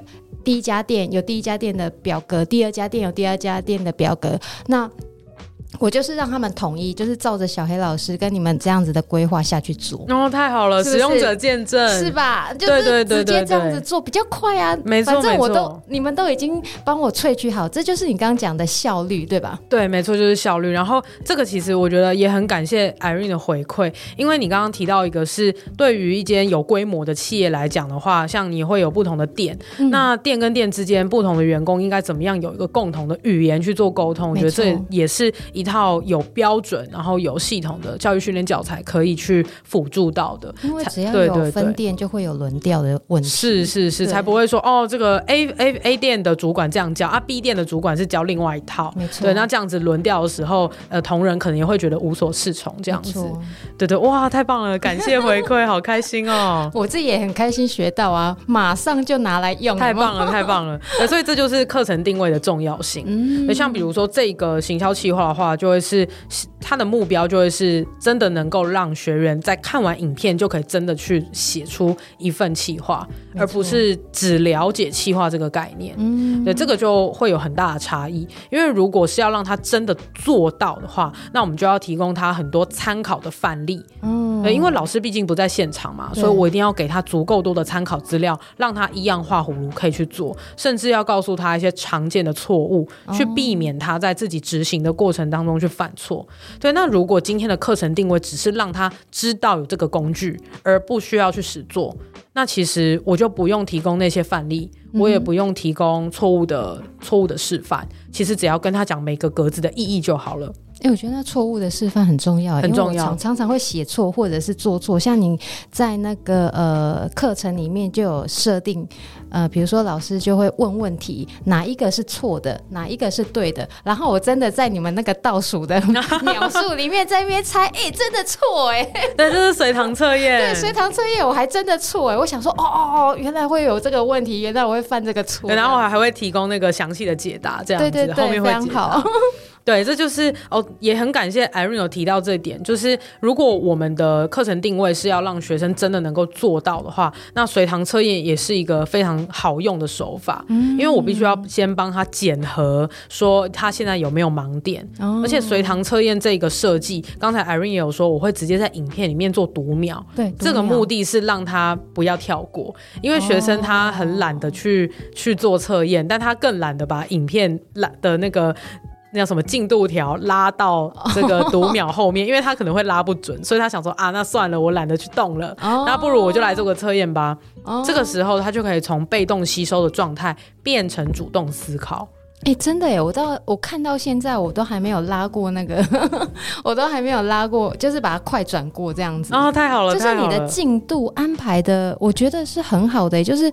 第一家店有第一家店的表格，第二家店有第二家店的表格，那。我就是让他们统一，就是照着小黑老师跟你们这样子的规划下去做。哦，太好了，是是使用者见证是吧？就是直接这样子做比较快啊。没错，反正我都你们都已经帮我萃取好，这就是你刚刚讲的效率，对吧？对，没错，就是效率。然后这个其实我觉得也很感谢 Irene 的回馈，因为你刚刚提到一个是对于一间有规模的企业来讲的话，像你会有不同的店，嗯、那店跟店之间不同的员工应该怎么样有一个共同的语言去做沟通？我觉得这也是一。一套有标准，然后有系统的教育训练教材可以去辅助到的，因为只要有分店就会有轮调的问题，是是是，才不会说哦，这个 A A A 店的主管这样教啊，B 店的主管是教另外一套，没错。对，那这样子轮调的时候，呃，同仁可能也会觉得无所适从，这样子，对对，哇，太棒了，感谢回馈，好开心哦，我自己也很开心学到啊，马上就拿来用，太棒了，太棒了，所以这就是课程定位的重要性。嗯，像比如说这个行销企划的话。就会是他的目标，就会是真的能够让学员在看完影片就可以真的去写出一份企划，而不是只了解企划这个概念。嗯，对，这个就会有很大的差异。因为如果是要让他真的做到的话，那我们就要提供他很多参考的范例。嗯，对，因为老师毕竟不在现场嘛，所以我一定要给他足够多的参考资料，让他一样画葫芦可以去做，甚至要告诉他一些常见的错误，去避免他在自己执行的过程当中。中去犯错，对。那如果今天的课程定位只是让他知道有这个工具，而不需要去实做，那其实我就不用提供那些范例，我也不用提供错误的错误的示范。其实只要跟他讲每个格子的意义就好了。哎，我觉得那错误的示范很重要，很重要。常常常会写错或者是做错，像你在那个呃课程里面就有设定，呃，比如说老师就会问问题，哪一个是错的，哪一个是对的，然后我真的在你们那个倒数的 描述里面在那边猜，哎，真的错哎，对，这是随堂测验，对，随堂测验我还真的错哎，我想说，哦哦哦，原来会有这个问题，原来我会犯这个错，然后我还会提供那个详细的解答，这样子，对对对，后面会解答。对，这就是哦，也很感谢 Irene 有提到这一点，就是如果我们的课程定位是要让学生真的能够做到的话，那随堂测验也是一个非常好用的手法，嗯，因为我必须要先帮他检核，说他现在有没有盲点，哦，而且随堂测验这个设计，刚才 Irene 也有说，我会直接在影片里面做读秒，对，这个目的是让他不要跳过，因为学生他很懒得去，哦，去做测验，但他更懒得把影片懒的那个。那叫什么进度条拉到这个读秒后面，因为他可能会拉不准，所以他想说啊，那算了，我懒得去动了，那不如我就来做个测验吧。这个时候他就可以从被动吸收的状态变成主动思考。哎，真的哎，我到我看到现在我都还没有拉过那个，我都还没有拉过，就是把它快转过这样子。哦，太好了，就是你的进度安排的，我觉得是很好的，就是。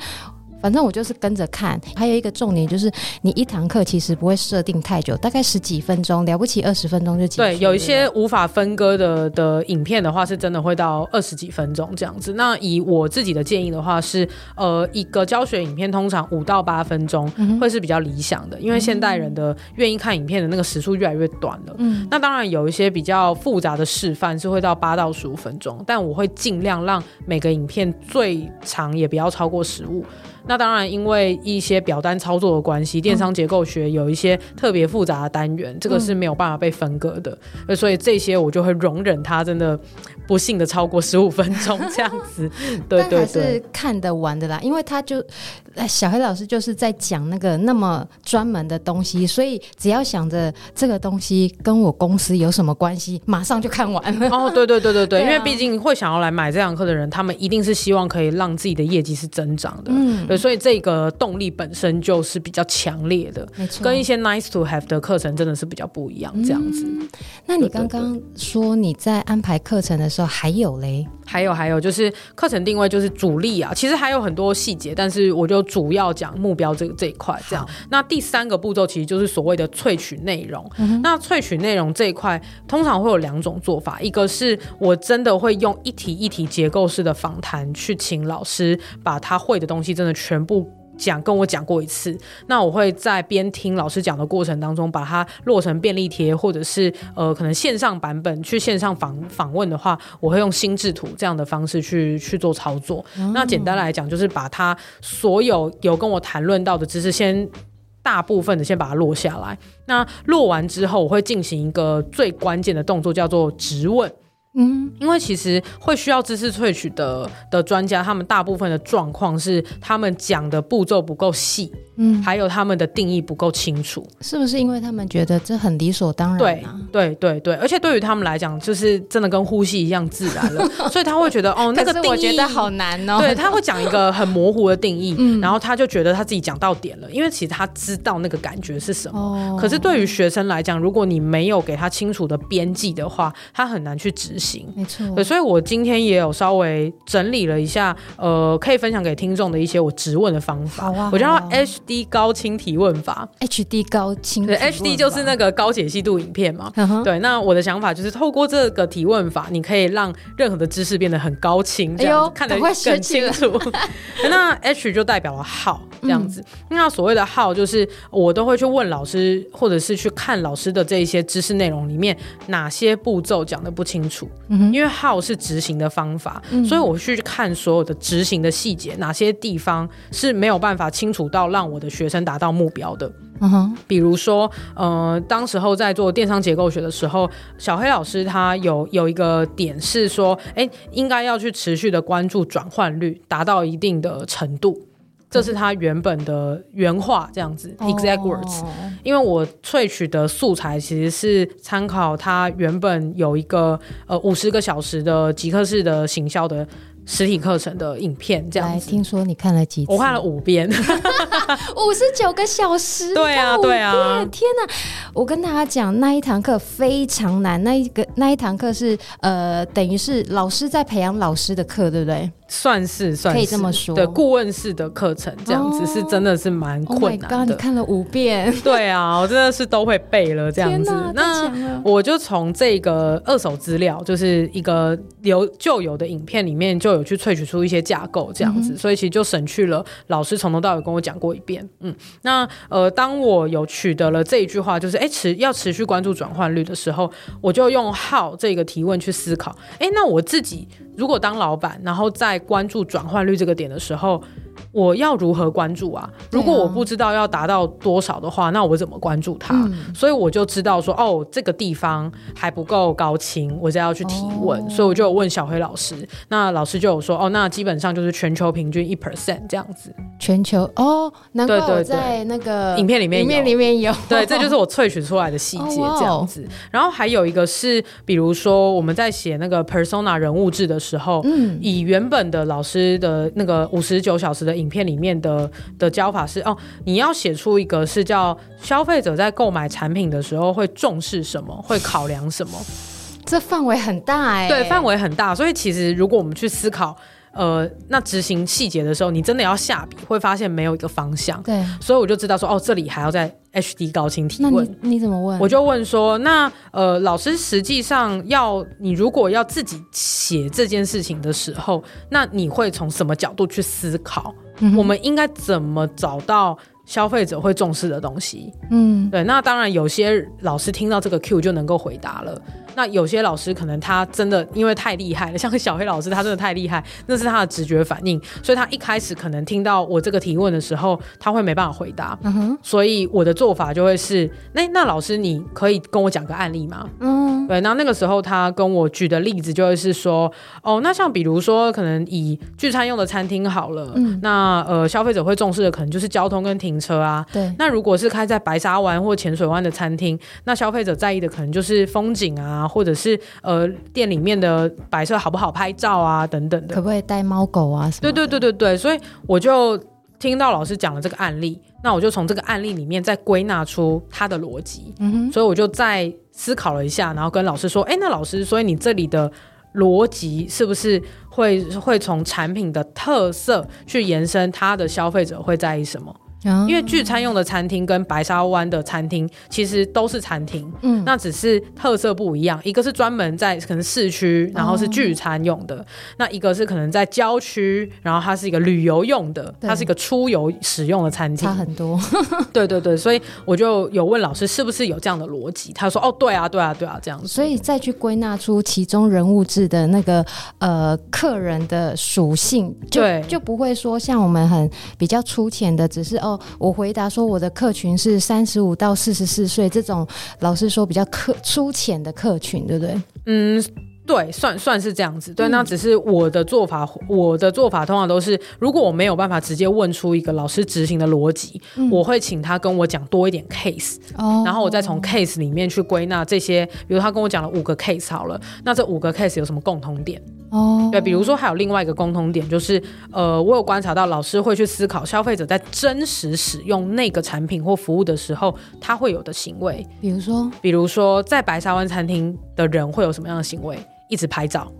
反正我就是跟着看，还有一个重点就是，你一堂课其实不会设定太久，大概十几分钟，了不起二十分钟就结束。对，有一些无法分割的的影片的话，是真的会到二十几分钟这样子。那以我自己的建议的话是，呃，一个教学影片通常五到八分钟会是比较理想的，嗯、因为现代人的愿意看影片的那个时数越来越短了。嗯，那当然有一些比较复杂的示范是会到八到十五分钟，但我会尽量让每个影片最长也不要超过十五。那当然，因为一些表单操作的关系，电商结构学有一些特别复杂的单元，嗯、这个是没有办法被分割的，所以这些我就会容忍它真的不幸的超过十五分钟这样子。对 对对，还是看得完的啦，因为它就小黑老师就是在讲那个那么专门的东西，所以只要想着这个东西跟我公司有什么关系，马上就看完了。哦，对对对对对，因为毕竟会想要来买这堂课的人，他们一定是希望可以让自己的业绩是增长的。嗯。对所以这个动力本身就是比较强烈的，没错，跟一些 nice to have 的课程真的是比较不一样。这样子，嗯，那你刚刚说你在安排课程的时候还有嘞？还有还有，就是课程定位就是主力啊，其实还有很多细节，但是我就主要讲目标这个这一块。这样，那第三个步骤其实就是所谓的萃取内容。嗯、那萃取内容这一块，通常会有两种做法，一个是我真的会用一题一题结构式的访谈去请老师把他会的东西真的全部。讲跟我讲过一次，那我会在边听老师讲的过程当中，把它落成便利贴，或者是呃可能线上版本去线上访访问的话，我会用心智图这样的方式去去做操作。嗯、那简单来讲，就是把它所有有跟我谈论到的知识，先大部分的先把它落下来。那落完之后，我会进行一个最关键的动作，叫做质问。嗯，因为其实会需要知识萃取的的专家，他们大部分的状况是他们讲的步骤不够细，嗯，还有他们的定义不够清楚，是不是？因为他们觉得这很理所当然啊？对对对对，而且对于他们来讲，就是真的跟呼吸一样自然了，所以他会觉得哦，那个定义我觉得好难哦。对，他会讲一个很模糊的定义，嗯，然后他就觉得他自己讲到点了，因为其实他知道那个感觉是什么。哦，可是对于学生来讲，如果你没有给他清楚的边际的话，他很难去执行。行，没错。对，所以我今天也有稍微整理了一下，呃，可以分享给听众的一些我质问的方法。好啊，我叫 HD 高清提问法。HD 高清，对，HD 就是那个高解析度影片嘛。Uh-huh. 对，那我的想法就是透过这个提问法，你可以让任何的知识变得很高清，这样子看得更清楚。那 H 就代表了好，这样子。嗯、那所谓的好，就是我都会去问老师，或者是去看老师的这一些知识内容里面哪些步骤讲的不清楚。因为 how 是执行的方法，嗯，所以我去看所有的执行的细节，哪些地方是没有办法清楚到让我的学生达到目标的。嗯哼，比如说，呃，当时候在做电商结构学的时候，小黑老师他有有一个点是说，哎，应该要去持续的关注转换率，达到一定的程度。这是他原本的原话，这样子、oh. exact words。因为我萃取的素材其实是参考他原本有一个呃五十个小时的极客式的行销的实体课程的影片，这样子。听说你看了几次？我看了五遍，五十九个小时。对啊，对啊！天哪！我跟大家讲，那一堂课非常难。那一个那一堂课是呃，等于是老师在培养老师的课，对不对？算是算是可以这么说，对，顾问式的课程这样子是真的是蛮困难的。Oh、你看了五遍，对啊，我真的是都会背了这样子。那我就从这个二手资料，就是一个有旧有的影片里面，就有去萃取出一些架构这样子，嗯、所以其实就省去了老师从头到尾跟我讲过一遍。嗯，那呃，当我有取得了这一句话，就是哎持要持续关注转换率的时候，我就用 how 这个提问去思考。哎，那我自己。如果当老板，然后在关注转换率这个点的时候，我要如何关注啊？如果我不知道要达到多少的话，那我怎么关注它？嗯、所以我就知道说，哦，这个地方还不够高清，我就要去提问。哦、所以我就有问小黑老师，那老师就有说，哦，那基本上就是全球平均一 percent 这样子。全球哦，难怪我在那个影片里面，影片里面有。对，这就是我萃取出来的细节这样子。哦、然后还有一个是，比如说我们在写那个 persona 人物志的时候，嗯，以原本的老师的那个五十九小时的影片里面的的教法是哦，你要写出一个是叫消费者在购买产品的时候会重视什么，会考量什么，这范围很大哎、欸，对，范围很大，所以其实如果我们去思考。呃，那执行细节的时候，你真的要下笔，会发现没有一个方向。对，所以我就知道说，哦，这里还要再 HD 高清提问。那你，你怎么问？我就问说，那呃，老师实际上要你如果要自己写这件事情的时候，那你会从什么角度去思考？嗯，我们应该怎么找到消费者会重视的东西？嗯，对。那当然，有些老师听到这个 Q 就能够回答了。那有些老师可能他真的因为太厉害了，像小黑老师他真的太厉害，那是他的直觉反应，所以他一开始可能听到我这个提问的时候，他会没办法回答。嗯哼，所以我的做法就会是，那那老师你可以跟我讲个案例吗？嗯，对，那那个时候他跟我举的例子就会是说，哦，那像比如说可能以聚餐用的餐厅好了，嗯，那呃消费者会重视的可能就是交通跟停车啊。对，那如果是开在白沙湾或浅水湾的餐厅，那消费者在意的可能就是风景啊。或者是呃店里面的摆设好不好拍照啊等等的，可不可以带猫狗啊什么？对对对对对，所以我就听到老师讲了这个案例，那我就从这个案例里面再归纳出他的逻辑，嗯哼，所以我就再思考了一下，然后跟老师说，哎，那老师，所以你这里的逻辑是不是会会从产品的特色去延伸，他的消费者会在意什么？嗯、因为聚餐用的餐厅跟白沙湾的餐厅其实都是餐厅，嗯，那只是特色不一样，一个是专门在可能市区，然后是聚餐用的，哦、那一个是可能在郊区，然后它是一个旅游用的，它是一个出游使用的餐厅，差很多。对对对，所以我就有问老师是不是有这样的逻辑，他说哦，对啊，对啊，对啊，这样子。所以再去归纳出其中人物志的那个呃客人的属性，就对。就不会说像我们很比较粗浅的，只是哦，我回答说我的客群是三十五到四十四岁这种，老师说比较客粗浅的客群，对不对？嗯。对，算算是这样子。对，那只是我的做法。我的做法通常都是，如果我没有办法直接问出一个老师执行的逻辑，嗯、我会请他跟我讲多一点 case，哦，然后我再从 case 里面去归纳这些。比如他跟我讲了五个 case 好了，那这五个 case 有什么共同点？哦，对，比如说还有另外一个共同点，就是呃，我有观察到老师会去思考消费者在真实使用那个产品或服务的时候，他会有的行为。比如说，比如说在白沙湾餐厅的人会有什么样的行为？一直拍照，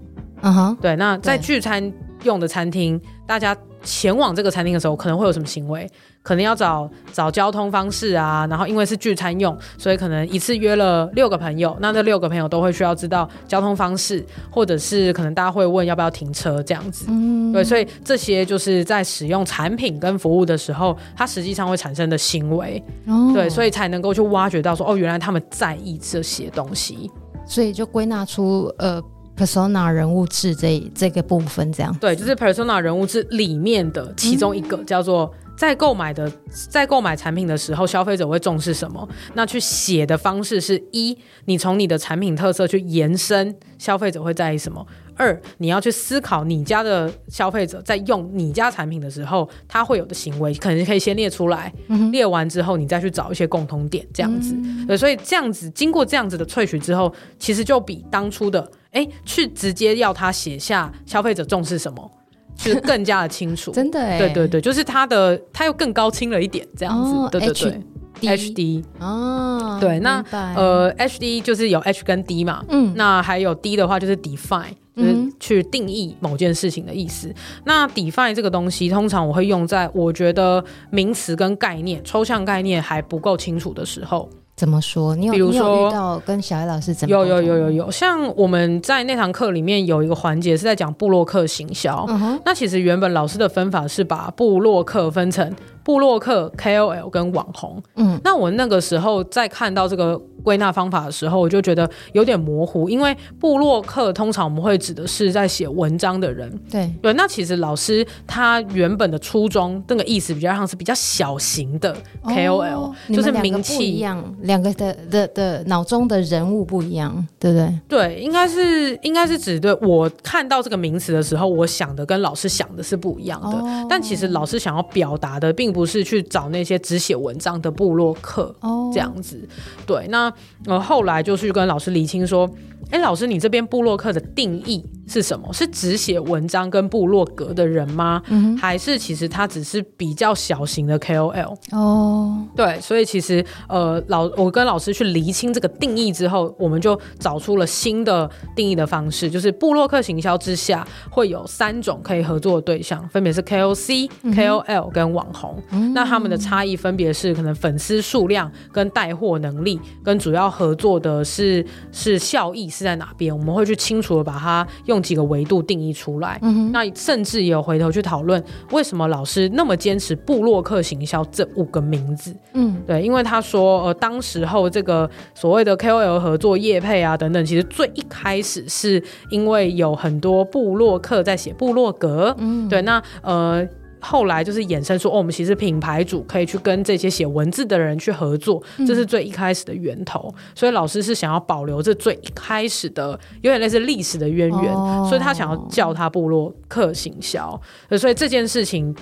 嗯哼，对。那在聚餐用的餐厅，大家前往这个餐厅的时候，可能会有什么行为？可能要找找交通方式啊。然后因为是聚餐用，所以可能一次约了六个朋友，那这六个朋友都会需要知道交通方式，或者是可能大家会问要不要停车这样子。嗯，对。所以这些就是在使用产品跟服务的时候，它实际上会产生的行为。哦，对，所以才能够去挖掘到说，哦，原来他们在意这些东西。所以就归纳出呃。Persona 人物志这这个部分，这样对，就是 persona 人物志里面的其中一个，嗯、叫做在购买的在购买产品的时候，消费者会重视什么？那去写的方式是一，你从你的产品特色去延伸，消费者会在意什么？二，你要去思考你家的消费者在用你家产品的时候，他会有的行为，可能可以先列出来，嗯、列完之后，你再去找一些共同点，这样子。嗯、对，所以这样子经过这样子的萃取之后，其实就比当初的哎，去直接要他写下消费者重视什么，就是更加的清楚。真的哎，对对对，就是他的他又更高清了一点，这样子。哦、对对对。H D 哦，对，那呃，H D 就是有 H 跟 D 嘛，嗯，那还有 D 的话就是 define，就是去定义某件事情的意思。嗯、那 define 这个东西，通常我会用在我觉得名词跟概念、抽象概念还不够清楚的时候。怎么说？你有，比如说有遇到跟小艾老师怎么？有有有有有，像我们在那堂课里面有一个环节是在讲布洛克行销。嗯、那其实原本老师的分法是把布洛克分成。部落客、KOL 跟网红，嗯，那我那个时候在看到这个归纳方法的时候，我就觉得有点模糊，因为布洛克通常我们会指的是在写文章的人，对对。那其实老师他原本的初衷，那个意思比较像是比较小型的 KOL，哦，就是名气一样，两个的的的脑中的人物不一样，对不对？对，应该是应该是指对我看到这个名词的时候，我想的跟老师想的是不一样的，哦，但其实老师想要表达的并。不是去找那些只写文章的部落客哦这样子，oh. 对。那呃后来就去跟老师厘清说，哎，老师，你这边部落客的定义是什么？是只写文章跟部落格的人吗？Mm hmm. 还是其实他只是比较小型的 KOL？哦，oh. 对，所以其实呃老我跟老师去厘清这个定义之后，我们就找出了新的定义的方式，就是部落客行销之下会有三种可以合作的对象，分别是 KOC、mm、hmm. KOL 跟网红。Mm hmm. 那他们的差异分别是可能粉丝数量跟带货能力，跟主要合作的是是效益是。在哪边？我们会去清楚的把它用几个维度定义出来。嗯哼，那甚至也有回头去讨论为什么老师那么坚持布洛克行销这五个名字。嗯，对，因为他说，呃，当时候这个所谓的 KOL 合作业配啊等等，其实最一开始是因为有很多部落客在写部落格。嗯，对，那呃。后来就是衍生说，哦，我们其实品牌主可以去跟这些写文字的人去合作，这是最一开始的源头。嗯、所以老师是想要保留这最一开始的，有点类似历史的渊源，哦、所以他想要叫他部落客行销。所以这件事情。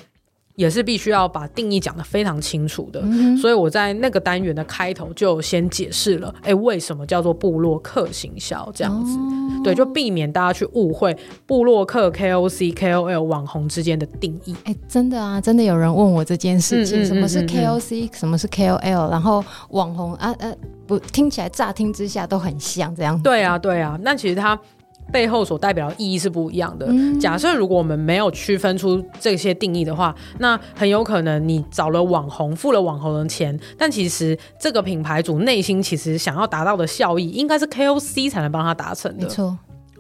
也是必须要把定义讲得非常清楚的，嗯、所以我在那个单元的开头就先解释了，哎、欸，为什么叫做布洛克行销这样子？哦、对，就避免大家去误会布洛克 KOC、KOL 网红之间的定义。哎、欸，真的啊，真的有人问我这件事情，什么是 KOC，什么是 KOL，然后网红啊呃，不，听起来乍听之下都很像这样子。对啊，对啊，那其实它。背后所代表的意义是不一样的。嗯、假设如果我们没有区分出这些定义的话，那很有可能你找了网红，付了网红的钱，但其实这个品牌主内心其实想要达到的效益，应该是 KOC 才能帮他达成的。没错。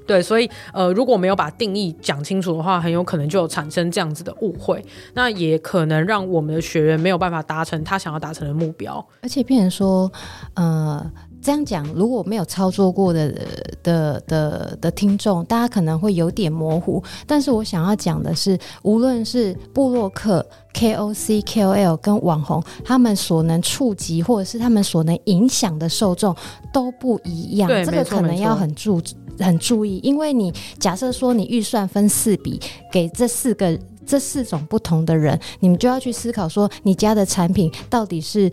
对，所以呃，如果没有把定义讲清楚的话，很有可能就有产生这样子的误会，那也可能让我们的学员没有办法达成他想要达成的目标，而且变成说，呃。这样讲，如果没有操作过的的的的听众，大家可能会有点模糊。但是我想要讲的是，无论是布洛克、KOC、KOL 跟网红，他们所能触及或者是他们所能影响的受众都不一样。对，这个可能要很注很注意，因为你假设说你预算分四笔给这四个这四种不同的人，你们就要去思考说，你家的产品到底是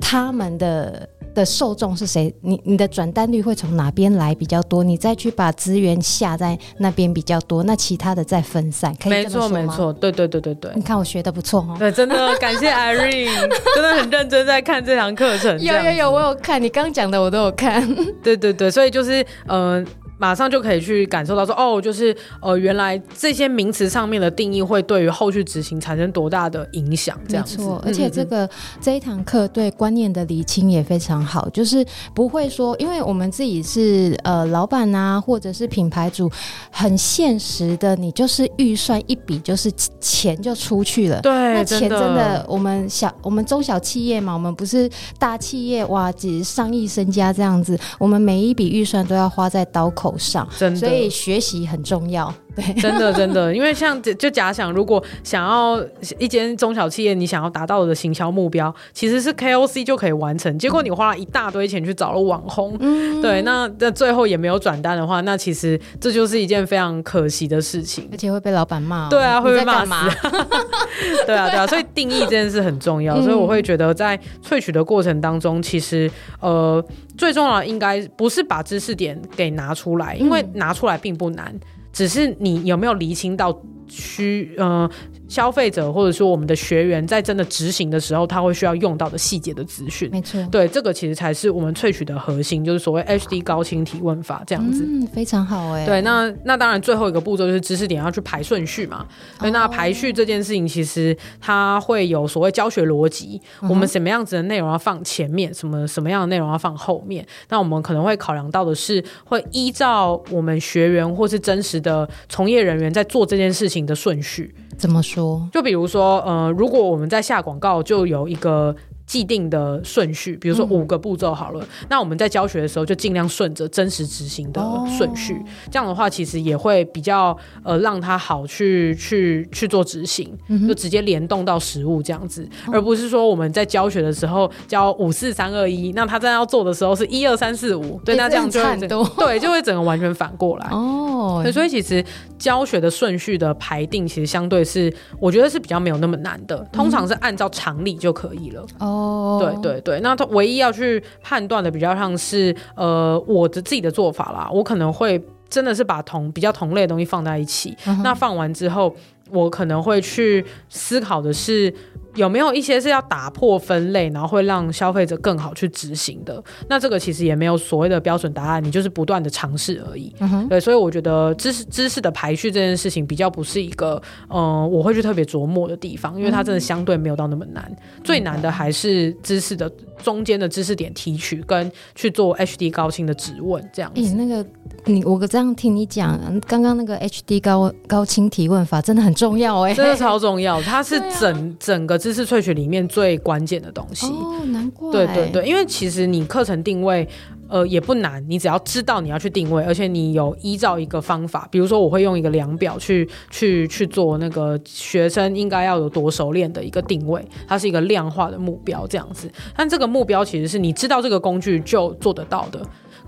他们的。的受众是谁？你你的转单率会从哪边来比较多？你再去把资源下在那边比较多，那其他的再分散。可以这么说吗？没错，没错，对对对对对。你看我学的不错哦。对，真的感谢 Irene，真的很认真在看这堂课程。有有有，我有看，你刚讲的我都有看。对对对，所以就是嗯。呃马上就可以去感受到说，哦，就是呃，原来这些名词上面的定义会对于后续执行产生多大的影响，这样子。没错，而且这个、嗯、这一堂课对观念的厘清也非常好，就是不会说，因为我们自己是呃老板啊，或者是品牌主，很现实的，你就是预算一笔就是钱就出去了。对，那钱真的，真的我们小我们中小企业嘛，我们不是大企业哇，几上亿身家这样子，我们每一笔预算都要花在刀口上，所以学习很重要。对，真的真的，因为像就假想，如果想要一间中小企业，你想要达到的行销目标，其实是 KOC 就可以完成。结果你花了一大堆钱去找了网红，嗯、对，那那最后也没有转单的话，那其实这就是一件非常可惜的事情，而且会被老板骂。对啊，会被骂死。对啊，对啊，所以定义这件事很重要。所以我会觉得，在萃取的过程当中，其实呃，最重要的应该不是把知识点给拿出来，因为拿出来并不难。只是你有没有厘清到需呃消费者或者说我们的学员在真的执行的时候，他会需要用到的细节的资讯。没错，对，这个其实才是我们萃取的核心，就是所谓 HD 高清提问法这样子。嗯，非常好哎、欸。对，那那当然最后一个步骤就是知识点要去排顺序嘛。所以那排序这件事情，其实它会有所谓教学逻辑，嗯、我们什么样子的内容要放前面，什么什么样的内容要放后面。那我们可能会考量到的是，会依照我们学员或是真实的从业人员在做这件事情的顺序。怎么说？就比如说，呃，如果我们在下广告，就有一个。既定的顺序，比如说五个步骤好了，嗯，那我们在教学的时候就尽量顺着真实执行的顺序，哦，这样的话其实也会比较呃让他好去去去做执行，嗯，就直接联动到实物这样子，嗯，而不是说我们在教学的时候教五四三二一，那他真的要做的时候是一二三四五，对，那这样就会 对就会整个完全反过来。哦，所以其实教学的顺序的排定其实相对是我觉得是比较没有那么难的，通常是按照常理就可以了。哦。哦，对对对，那他唯一要去判断的比较像是呃我的自己的做法啦，我可能会真的是把同比较同类的东西放在一起，嗯，那放完之后，我可能会去思考的是。有没有一些是要打破分类，然后会让消费者更好去执行的？那这个其实也没有所谓的标准答案，你就是不断的尝试而已。嗯。对，所以我觉得知识知识的排序这件事情比较不是一个，嗯、呃，我会去特别琢磨的地方，因为它真的相对没有到那么难。嗯、最难的还是知识的中间的知识点提取跟去做 HD 高清的质问这样子。欸、那个你我这样听你讲，刚刚那个 HD 高高清提问法真的很重要哎、欸，真的超重要，它是整、啊、整个。知识萃取里面最关键的东西哦，难怪。对对对，因为其实你课程定位，呃，也不难，你只要知道你要去定位，而且你有依照一个方法，比如说我会用一个量表去去去做那个学生应该要有多熟练的一个定位，它是一个量化的目标这样子。但这个目标其实是你知道这个工具就做得到的。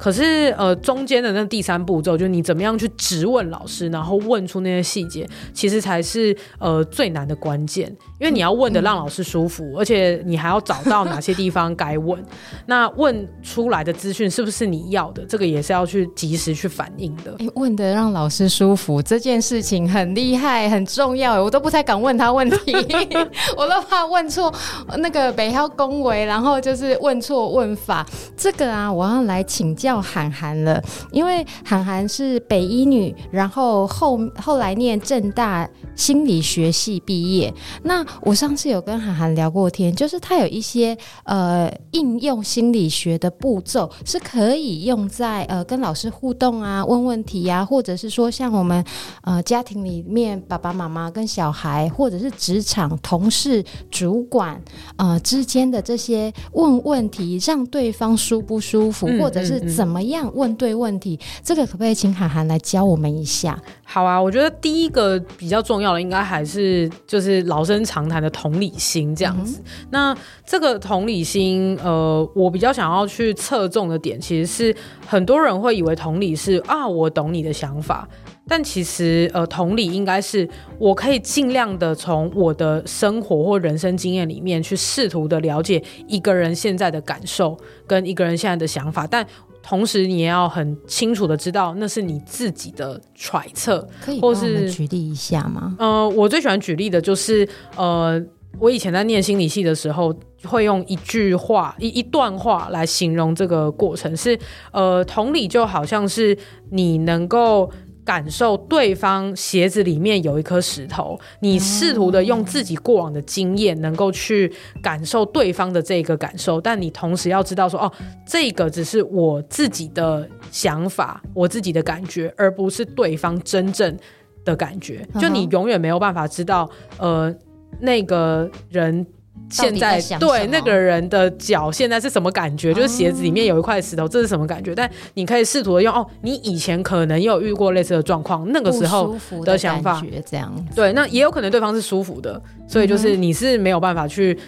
可是，呃，中间的那第三步骤，就是你怎么样去质问老师，然后问出那些细节，其实才是呃最难的关键。因为你要问的让老师舒服，嗯、而且你还要找到哪些地方该问。那问出来的资讯是不是你要的？这个也是要去及时去反映的。欸、问的让老师舒服这件事情很厉害，很重要。我都不太敢问他问题，我都怕问错那个北漂恭维，然后就是问错问法。这个啊，我要来请教。叫韩寒了，因为韩寒是北医女，然后后后来念正大心理学系毕业。那我上次有跟韩寒聊过天，就是他有一些呃应用心理学的步骤是可以用在呃跟老师互动啊、问问题呀、啊，或者是说像我们呃家庭里面爸爸妈妈跟小孩，或者是职场同事、主管呃之间的这些问问题，让对方舒不舒服，嗯、或者是怎么样问对问题，这个可不可以请涵涵来教我们一下？好啊，我觉得第一个比较重要的应该还是就是老生常谈的同理心这样子。嗯、那这个同理心，呃，我比较想要去侧重的点，其实是很多人会以为同理是啊，我懂你的想法。但其实，呃，同理应该是我可以尽量的从我的生活或人生经验里面去试图的了解一个人现在的感受跟一个人现在的想法，但同时你也要很清楚的知道那是你自己的揣测，可以帮我们举例一下吗？呃，我最喜欢举例的就是，呃，我以前在念心理系的时候，会用一句话一一段话来形容这个过程，是呃，同理就好像是你能够。感受对方鞋子里面有一颗石头，你试图的用自己过往的经验，能够去感受对方的这个感受，但你同时要知道说，哦，这个只是我自己的想法，我自己的感觉，而不是对方真正的感觉。就你永远没有办法知道，呃，那个人。现在对那个人的脚现在是什么感觉？就是鞋子里面有一块石头，这是什么感觉？但你可以试图的用哦，你以前可能也有遇过类似的状况，那个时候的想法，这样对，那也有可能对方是舒服的，所以就是你是没有办法去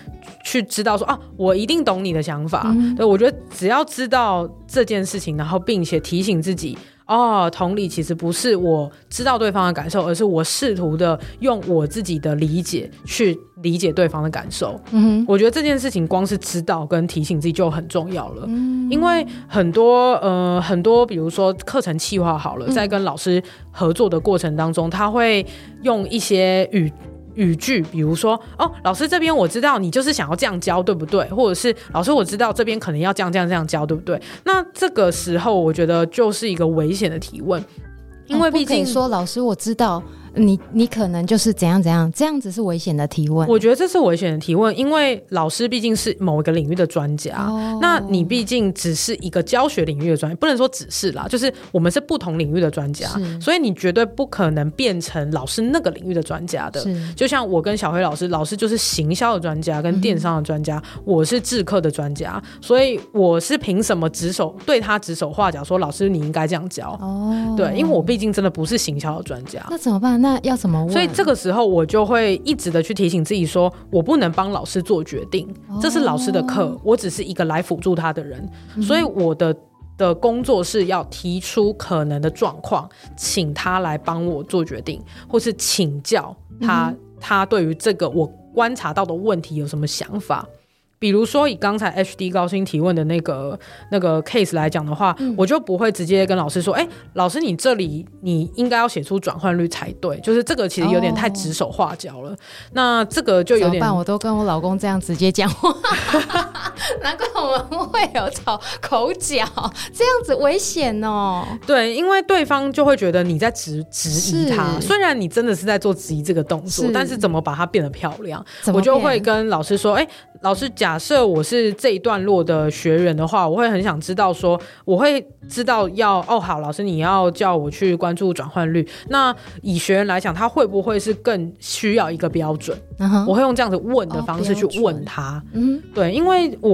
去知道说啊，我一定懂你的想法。对，我觉得只要知道这件事情，然后并且提醒自己。哦，同理其实不是我知道对方的感受，而是我试图的用我自己的理解去理解对方的感受。我觉得这件事情光是知道跟提醒自己就很重要了。嗯，因为很多呃很多，比如说课程计划好了，在跟老师合作的过程当中，他会用一些语。语句，比如说，哦，老师这边我知道你就是想要这样教，对不对？或者是老师我知道这边可能要这样这样这样教，对不对？那这个时候，我觉得就是一个危险的提问，因为毕竟说老师我知道。你你可能就是怎样怎样，这样子是危险的提问。我觉得这是危险的提问，因为老师毕竟是某一个领域的专家，哦、那你毕竟只是一个教学领域的专家，不能说只是啦，就是我们是不同领域的专家，所以你绝对不可能变成老师那个领域的专家的。就像我跟小黑老师，老师就是行销的专家跟电商的专家，嗯、我是制课的专家，所以我是凭什么指手对他指手画脚说老师你应该这样教？哦，对，因为我毕竟真的不是行销的专家，那怎么办？那要怎么问？所以这个时候我就会一直的去提醒自己说，我不能帮老师做决定，这是老师的课，我只是一个来辅助他的人。所以我的的工作是要提出可能的状况，请他来帮我做决定，或是请教他，他对于这个我观察到的问题有什么想法。比如说，以刚才 HD 高薪提问的那个那个 case 来讲的话，嗯、我就不会直接跟老师说：“哎、欸，老师，你这里你应该要写出转换率才对。”就是这个其实有点太指手画脚了。哦、那这个就有点？我都跟我老公这样直接讲话，难怪我们会有吵口角，这样子危险哦。对，因为对方就会觉得你在质质疑他，虽然你真的是在做质疑这个动作，是但是怎么把它变得漂亮？我就会跟老师说：“哎、欸，老师。”假设我是这一段落的学员的话，我会很想知道说，我会知道要哦，好，老师你要叫我去关注转换率。那以学员来讲，他会不会是更需要一个标准？Uh huh. 我会用这样子问的方式去问他。嗯、uh，huh. 对，因为我。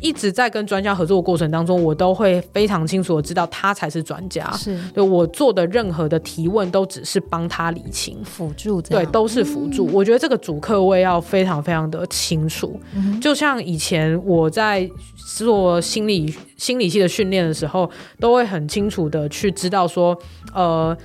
一直在跟专家合作的过程当中，我都会非常清楚的知道他才是专家。是，对我做的任何的提问都只是帮他理清、辅助，对，都是辅助。嗯、我觉得这个主客位要非常非常的清楚。嗯、就像以前我在做心理心理系的训练的时候，都会很清楚的去知道说，呃。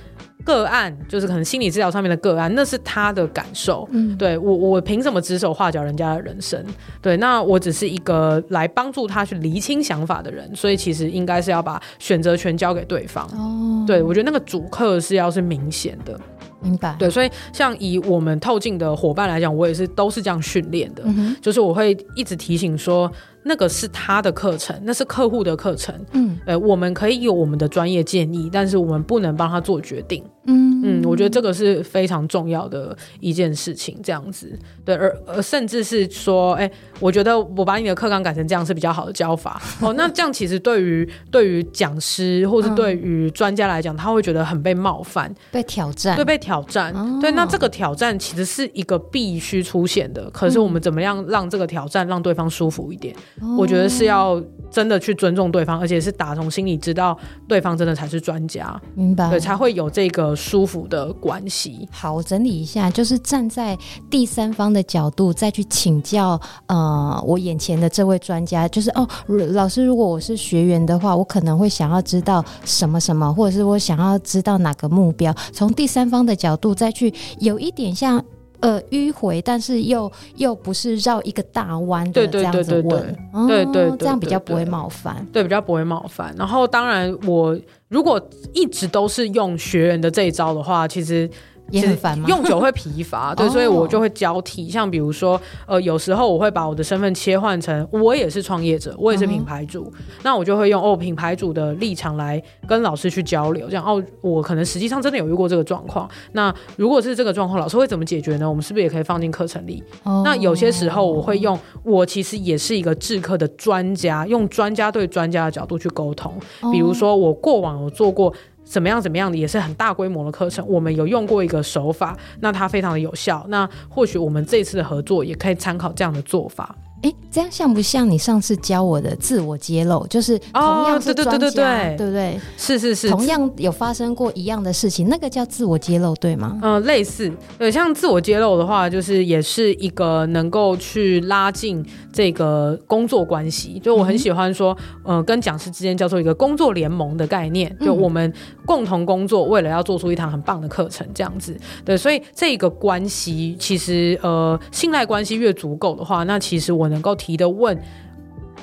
个案就是可能心理治疗上面的个案，那是他的感受。嗯，对我，我凭什么指手画脚人家的人生？对，那我只是一个来帮助他去厘清想法的人，所以其实应该是要把选择权交给对方。哦，对，我觉得那个主客是要是明显的。明白。对，所以像以我们透镜的伙伴来讲，我也是都是这样训练的。嗯，就是我会一直提醒说。那个是他的课程，那是客户的课程。嗯，呃，我们可以有我们的专业建议，但是我们不能帮他做决定。嗯嗯，我觉得这个是非常重要的一件事情。这样子，对，而而甚至是说，哎、欸，我觉得我把你的课纲改成这样是比较好的教法。哦，那这样其实对于对于讲师或是对于专家来讲，他会觉得很被冒犯、被挑战，对，被挑战。哦、对，那这个挑战其实是一个必须出现的。可是我们怎么样让这个挑战让对方舒服一点？嗯、我觉得是要真的去尊重对方，而且是打从心里知道对方真的才是专家，明白？对，才会有这个舒服的关系。好，我整理一下，就是站在第三方的角度再去请教，呃，我眼前的这位专家，就是哦，老师，如果我是学员的话，我可能会想要知道什么什么，或者是我想要知道哪个目标，从第三方的角度再去有一点像。呃，迂回，但是又又不是绕一个大弯的这样子问，对对对，这样比较不会冒犯，对，比较不会冒犯。然后，当然，我如果一直都是用学员的这一招的话，其实。也很烦吗？用久会疲乏，对，所以我就会交替。像比如说，呃，有时候我会把我的身份切换成我也是创业者，我也是品牌主，那我就会用哦品牌主的立场来跟老师去交流，这样哦，我可能实际上真的有遇过这个状况。那如果是这个状况，老师会怎么解决呢？我们是不是也可以放进课程里？那有些时候我会用我其实也是一个制课的专家，用专家对专家的角度去沟通。比如说我过往有做过。怎么样？怎么样的也是很大规模的课程，我们有用过一个手法，那它非常的有效。那或许我们这次的合作也可以参考这样的做法。哎，这样像不像你上次教我的自我揭露？就是同样是专家，哦、对，对，对，对，对，对不对？是是是，同样有发生过一样的事情，那个叫自我揭露，对吗？嗯、呃，类似。对，像自我揭露的话，就是也是一个能够去拉近这个工作关系。就我很喜欢说，嗯、呃，跟讲师之间叫做一个工作联盟的概念，就我们共同工作，为了要做出一堂很棒的课程，这样子。对，所以这个关系其实呃，信赖关系越足够的话，那其实我。能够提的问。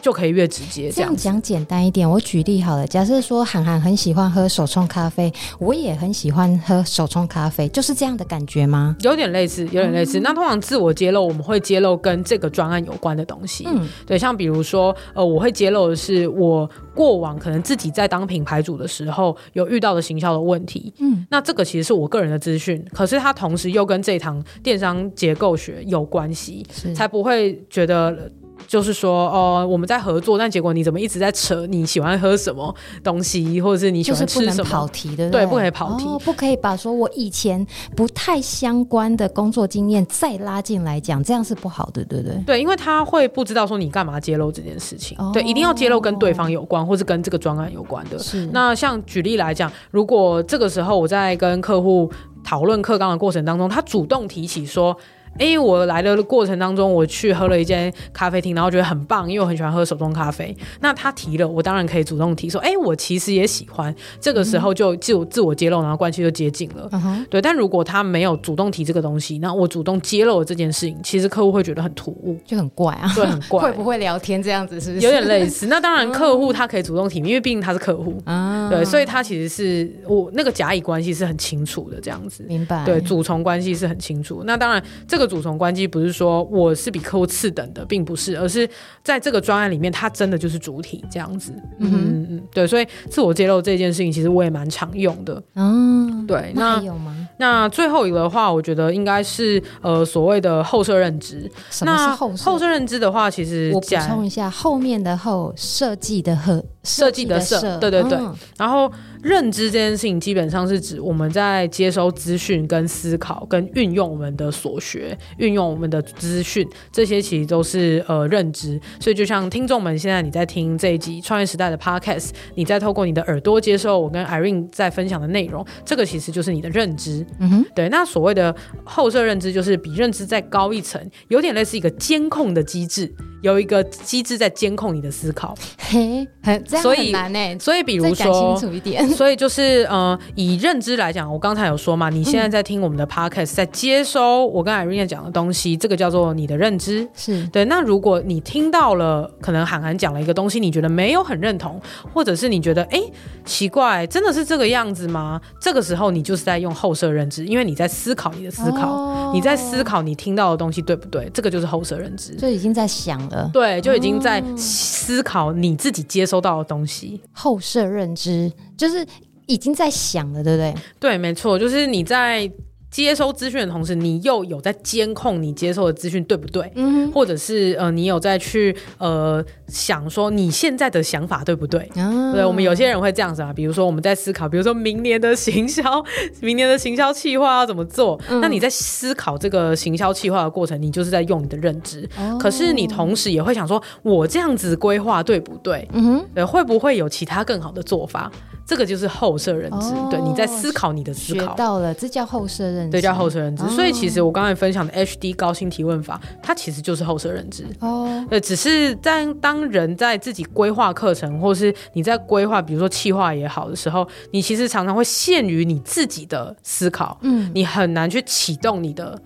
就可以越直接这样，讲简单一点。我举例好了，假设说涵涵很喜欢喝手冲咖啡，我也很喜欢喝手冲咖啡，就是这样的感觉吗？有点类似，有点类似。嗯、那通常自我揭露，我们会揭露跟这个专案有关的东西。嗯，对，像比如说，呃，我会揭露的是我过往可能自己在当品牌主的时候有遇到的行销的问题。嗯，那这个其实是我个人的资讯，可是它同时又跟这堂电商结构学有关系，才不会觉得。就是说，哦、呃，我们在合作，但结果你怎么一直在扯你喜欢喝什么东西，或者是你喜欢吃什么？就是跑题的，对，不可以跑题，哦，不可以把说我以前不太相关的工作经验再拉进来讲，这样是不好的，对不对？对，因为他会不知道说你干嘛揭露这件事情，哦、对，一定要揭露跟对方有关，或是跟这个专案有关的。是，那像举例来讲，如果这个时候我在跟客户讨论课纲的过程当中，他主动提起说。哎、欸，我来的过程当中，我去喝了一间咖啡厅，然后觉得很棒，因为我很喜欢喝手冲咖啡。那他提了，我当然可以主动提说，哎、欸，我其实也喜欢。这个时候就自自我揭露，然后关系就接近了。Uh. 对，但如果他没有主动提这个东西，那我主动揭露了这件事情，其实客户会觉得很突兀，就很怪啊，对，很怪。会不会聊天这样子？是不是有点类似？那当然，客户他可以主动提，因为毕竟他是客户啊。Uh. 对，所以他其实是我那个甲乙关系是很清楚的，这样子。明白。对，主从关系是很清楚。那当然，这个主从关系不是。说，我是比客户次等的，并不是，而是在这个专案里面，他真的就是主体这样子。嗯嗯嗯，对，所以自我揭露这件事情，其实我也蛮常用的。嗯，对，那，那有吗？那最后一个的话，我觉得应该是呃所谓的后设认知。什么是后设？后设认知的话，其实我补充一下，后面的后设计的后设计的设，对对对，嗯、然后。认知这件事情，基本上是指我们在接收资讯、跟思考、跟运用我们的所学、运用我们的资讯，这些其实都是呃认知。所以，就像听众们现在你在听这一集《创业时代》的 Podcast，你在透过你的耳朵接受我跟 Irene 在分享的内容，这个其实就是你的认知。嗯哼，对。那所谓的后设认知，就是比认知再高一层，有点类似一个监控的机制，有一个机制在监控你的思考。嘿，很这样很难欸。所以，所以比如说，清楚一点。所以就是呃，以认知来讲，我刚才有说嘛，你现在在听我们的 podcast，在接收我跟 Irene 讲的东西，这个叫做你的认知，是对。那如果你听到了，可能涵涵讲了一个东西，你觉得没有很认同，或者是你觉得哎、欸、奇怪，真的是这个样子吗？这个时候你就是在用后设认知，因为你在思考你的思考，哦、你在思考你听到的东西对不对？这个就是后设认知，就已经在想了，了，对，就已经在思考你自己接收到的东西。后设认知就是已经在想了，对不对？对，没错，就是你在。接收资讯的同时，你又有在监控你接收的资讯对不对？嗯，或者是呃，你有在去呃想说你现在的想法对不对？哦、对，我们有些人会这样子啊，比如说我们在思考，比如说明年的行销，明年的行销计划要怎么做？嗯、那你在思考这个行销计划的过程，你就是在用你的认知。哦、可是你同时也会想说，我这样子规划对不对？嗯哼，对，会不会有其他更好的做法？这个就是后设认知，哦、对，你在思考你的思考。学到了，这叫后设认知。对，叫后设认知。哦、所以其实我刚才分享的 HD 高薪提问法，它其实就是后设认知。哦，对，只是在当人在自己规划课程，或是你在规划，比如说企划也好的时候，你其实常常会限于你自己的思考，嗯，你很难去启动你的。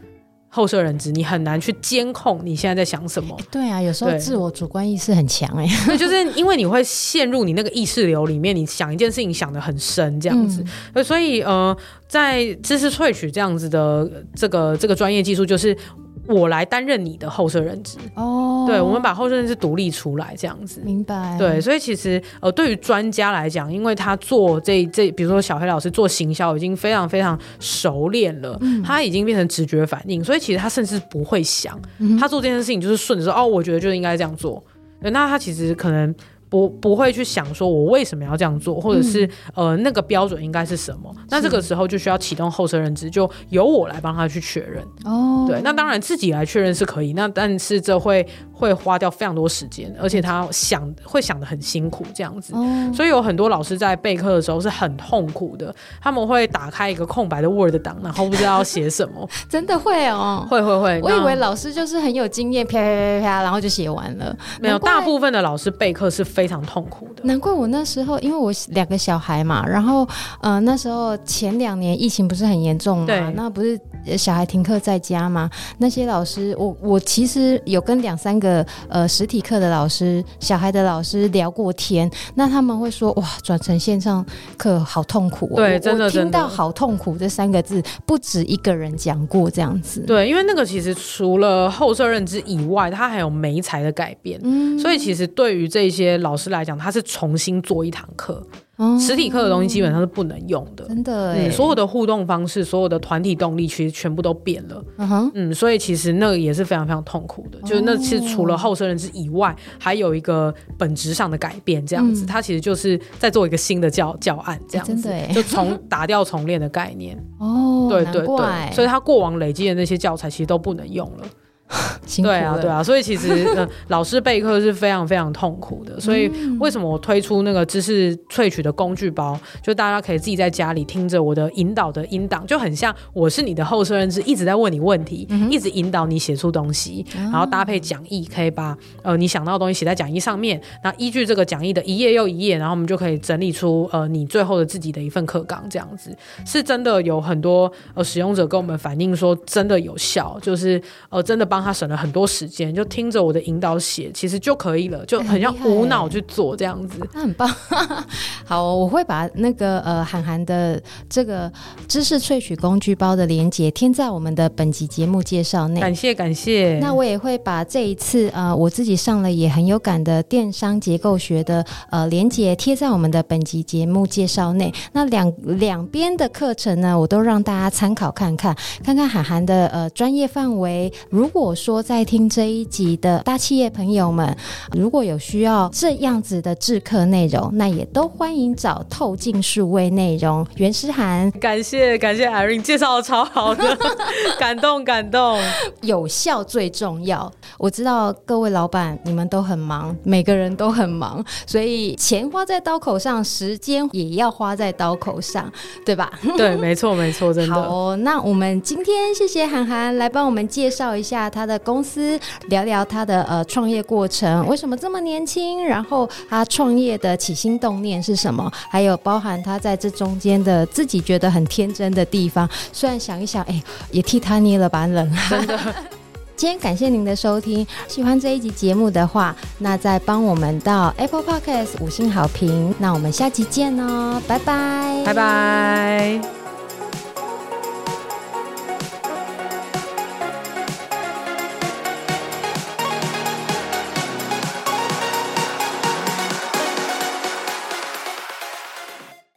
后设认知，你很难去监控你现在在想什么。对啊，有时候自我主观意识很强哎。对，就是因为你会陷入你那个意识流里面，你想一件事情想得很深这样子。嗯、所以呃，在知识萃取这样子的这个这个专业技术，就是。我来担任你的后设认知哦，对，我们把后设认知独立出来，这样子，明白？对，所以其实呃，对于专家来讲，因为他做这这，比如说小黑老师做行销已经非常非常熟练了，嗯、他已经变成直觉反应，所以其实他甚至不会想，嗯、他做这件事情就是顺着说，哦，我觉得就应该这样做，那他其实可能。不不会去想说我为什么要这样做，或者是、嗯、呃那个标准应该是什么？是那这个时候就需要启动后设认知，就由我来帮他去确认。哦，对，那当然自己来确认是可以，那但是这会会花掉非常多时间，而且他想会想的很辛苦这样子。哦，所以有很多老师在备课的时候是很痛苦的，他们会打开一个空白的 Word 档，然后不知道要写什么。真的会哦，会会会。我以为老师就是很有经验，啪啪啪啪，然后就写完了。没有，大部分的老师备课是。非常痛苦的，难怪我那时候，因为我两个小孩嘛，然后呃那时候前两年疫情不是很严重嘛，对。那不是小孩停课在家嘛，那些老师，我我其实有跟两三个呃实体课的老师、小孩的老师聊过天，那他们会说哇，转成线上课好痛苦哦，对，真的，听到好痛苦这三个字，不止一个人讲过这样子，对，因为那个其实除了后设认知以外，它还有媒材的改变，嗯，所以其实对于这些老老师来讲，他是重新做一堂课。实体课的东西基本上是不能用的，真的。嗯，所有的互动方式，所有的团体动力，其实全部都变了。嗯哼，嗯，所以其实那个也是非常非常痛苦的。就是那其实除了后生人之以外，还有一个本质上的改变，这样子，它其实就是在做一个新的教教案，这样子，真的，就从打掉重练的概念。哦，对对对，所以他过往累积的那些教材其实都不能用了。对啊，对啊，所以其实呃，老师备课是非常非常痛苦的。所以为什么我推出那个知识萃取的工具包，就大家可以自己在家里听着我的引导的音档，就很像我是你的后设认知，一直在问你问题，嗯、一直引导你写出东西，然后搭配讲义，可以把呃你想到的东西写在讲义上面。那依据这个讲义的一页又一页，然后我们就可以整理出呃你最后的自己的一份课纲，这样子是真的有很多呃使用者跟我们反映说真的有效，就是呃真的帮。他省了很多时间，就听着我的引导写，其实就可以了，就很像无脑去做这样子。那很棒。好，我会把那个呃韩寒的这个知识萃取工具包的连接添在我们的本集节目介绍内。感谢感谢。那我也会把这一次呃我自己上了也很有感的电商结构学的呃连接贴在我们的本集节目介绍内。那两两边的课程呢，我都让大家参考看看，看看韩寒的呃专业范围。如果我说在听这一集的大企业朋友们，如果有需要这样子的制课内容，那也都欢迎找透镜数位内容袁诗涵。感谢感谢 Irene 介绍的超好的，感动感动，有效最重要。我知道各位老板你们都很忙，每个人都很忙，所以钱花在刀口上，时间也要花在刀口上，对吧？对，没错没错，真的。好哦，那我们今天谢谢涵涵来帮我们介绍一下他。他的公司聊聊他的呃创业过程，为什么这么年轻？然后他创业的起心动念是什么？还有包含他在这中间的自己觉得很天真的地方。虽然想一想，哎，也替他捏了把冷汗。真的。今天感谢您的收听，喜欢这一集节目的话，那再帮我们到 Apple Podcast 五星好评。那我们下期见哦，拜拜，拜拜。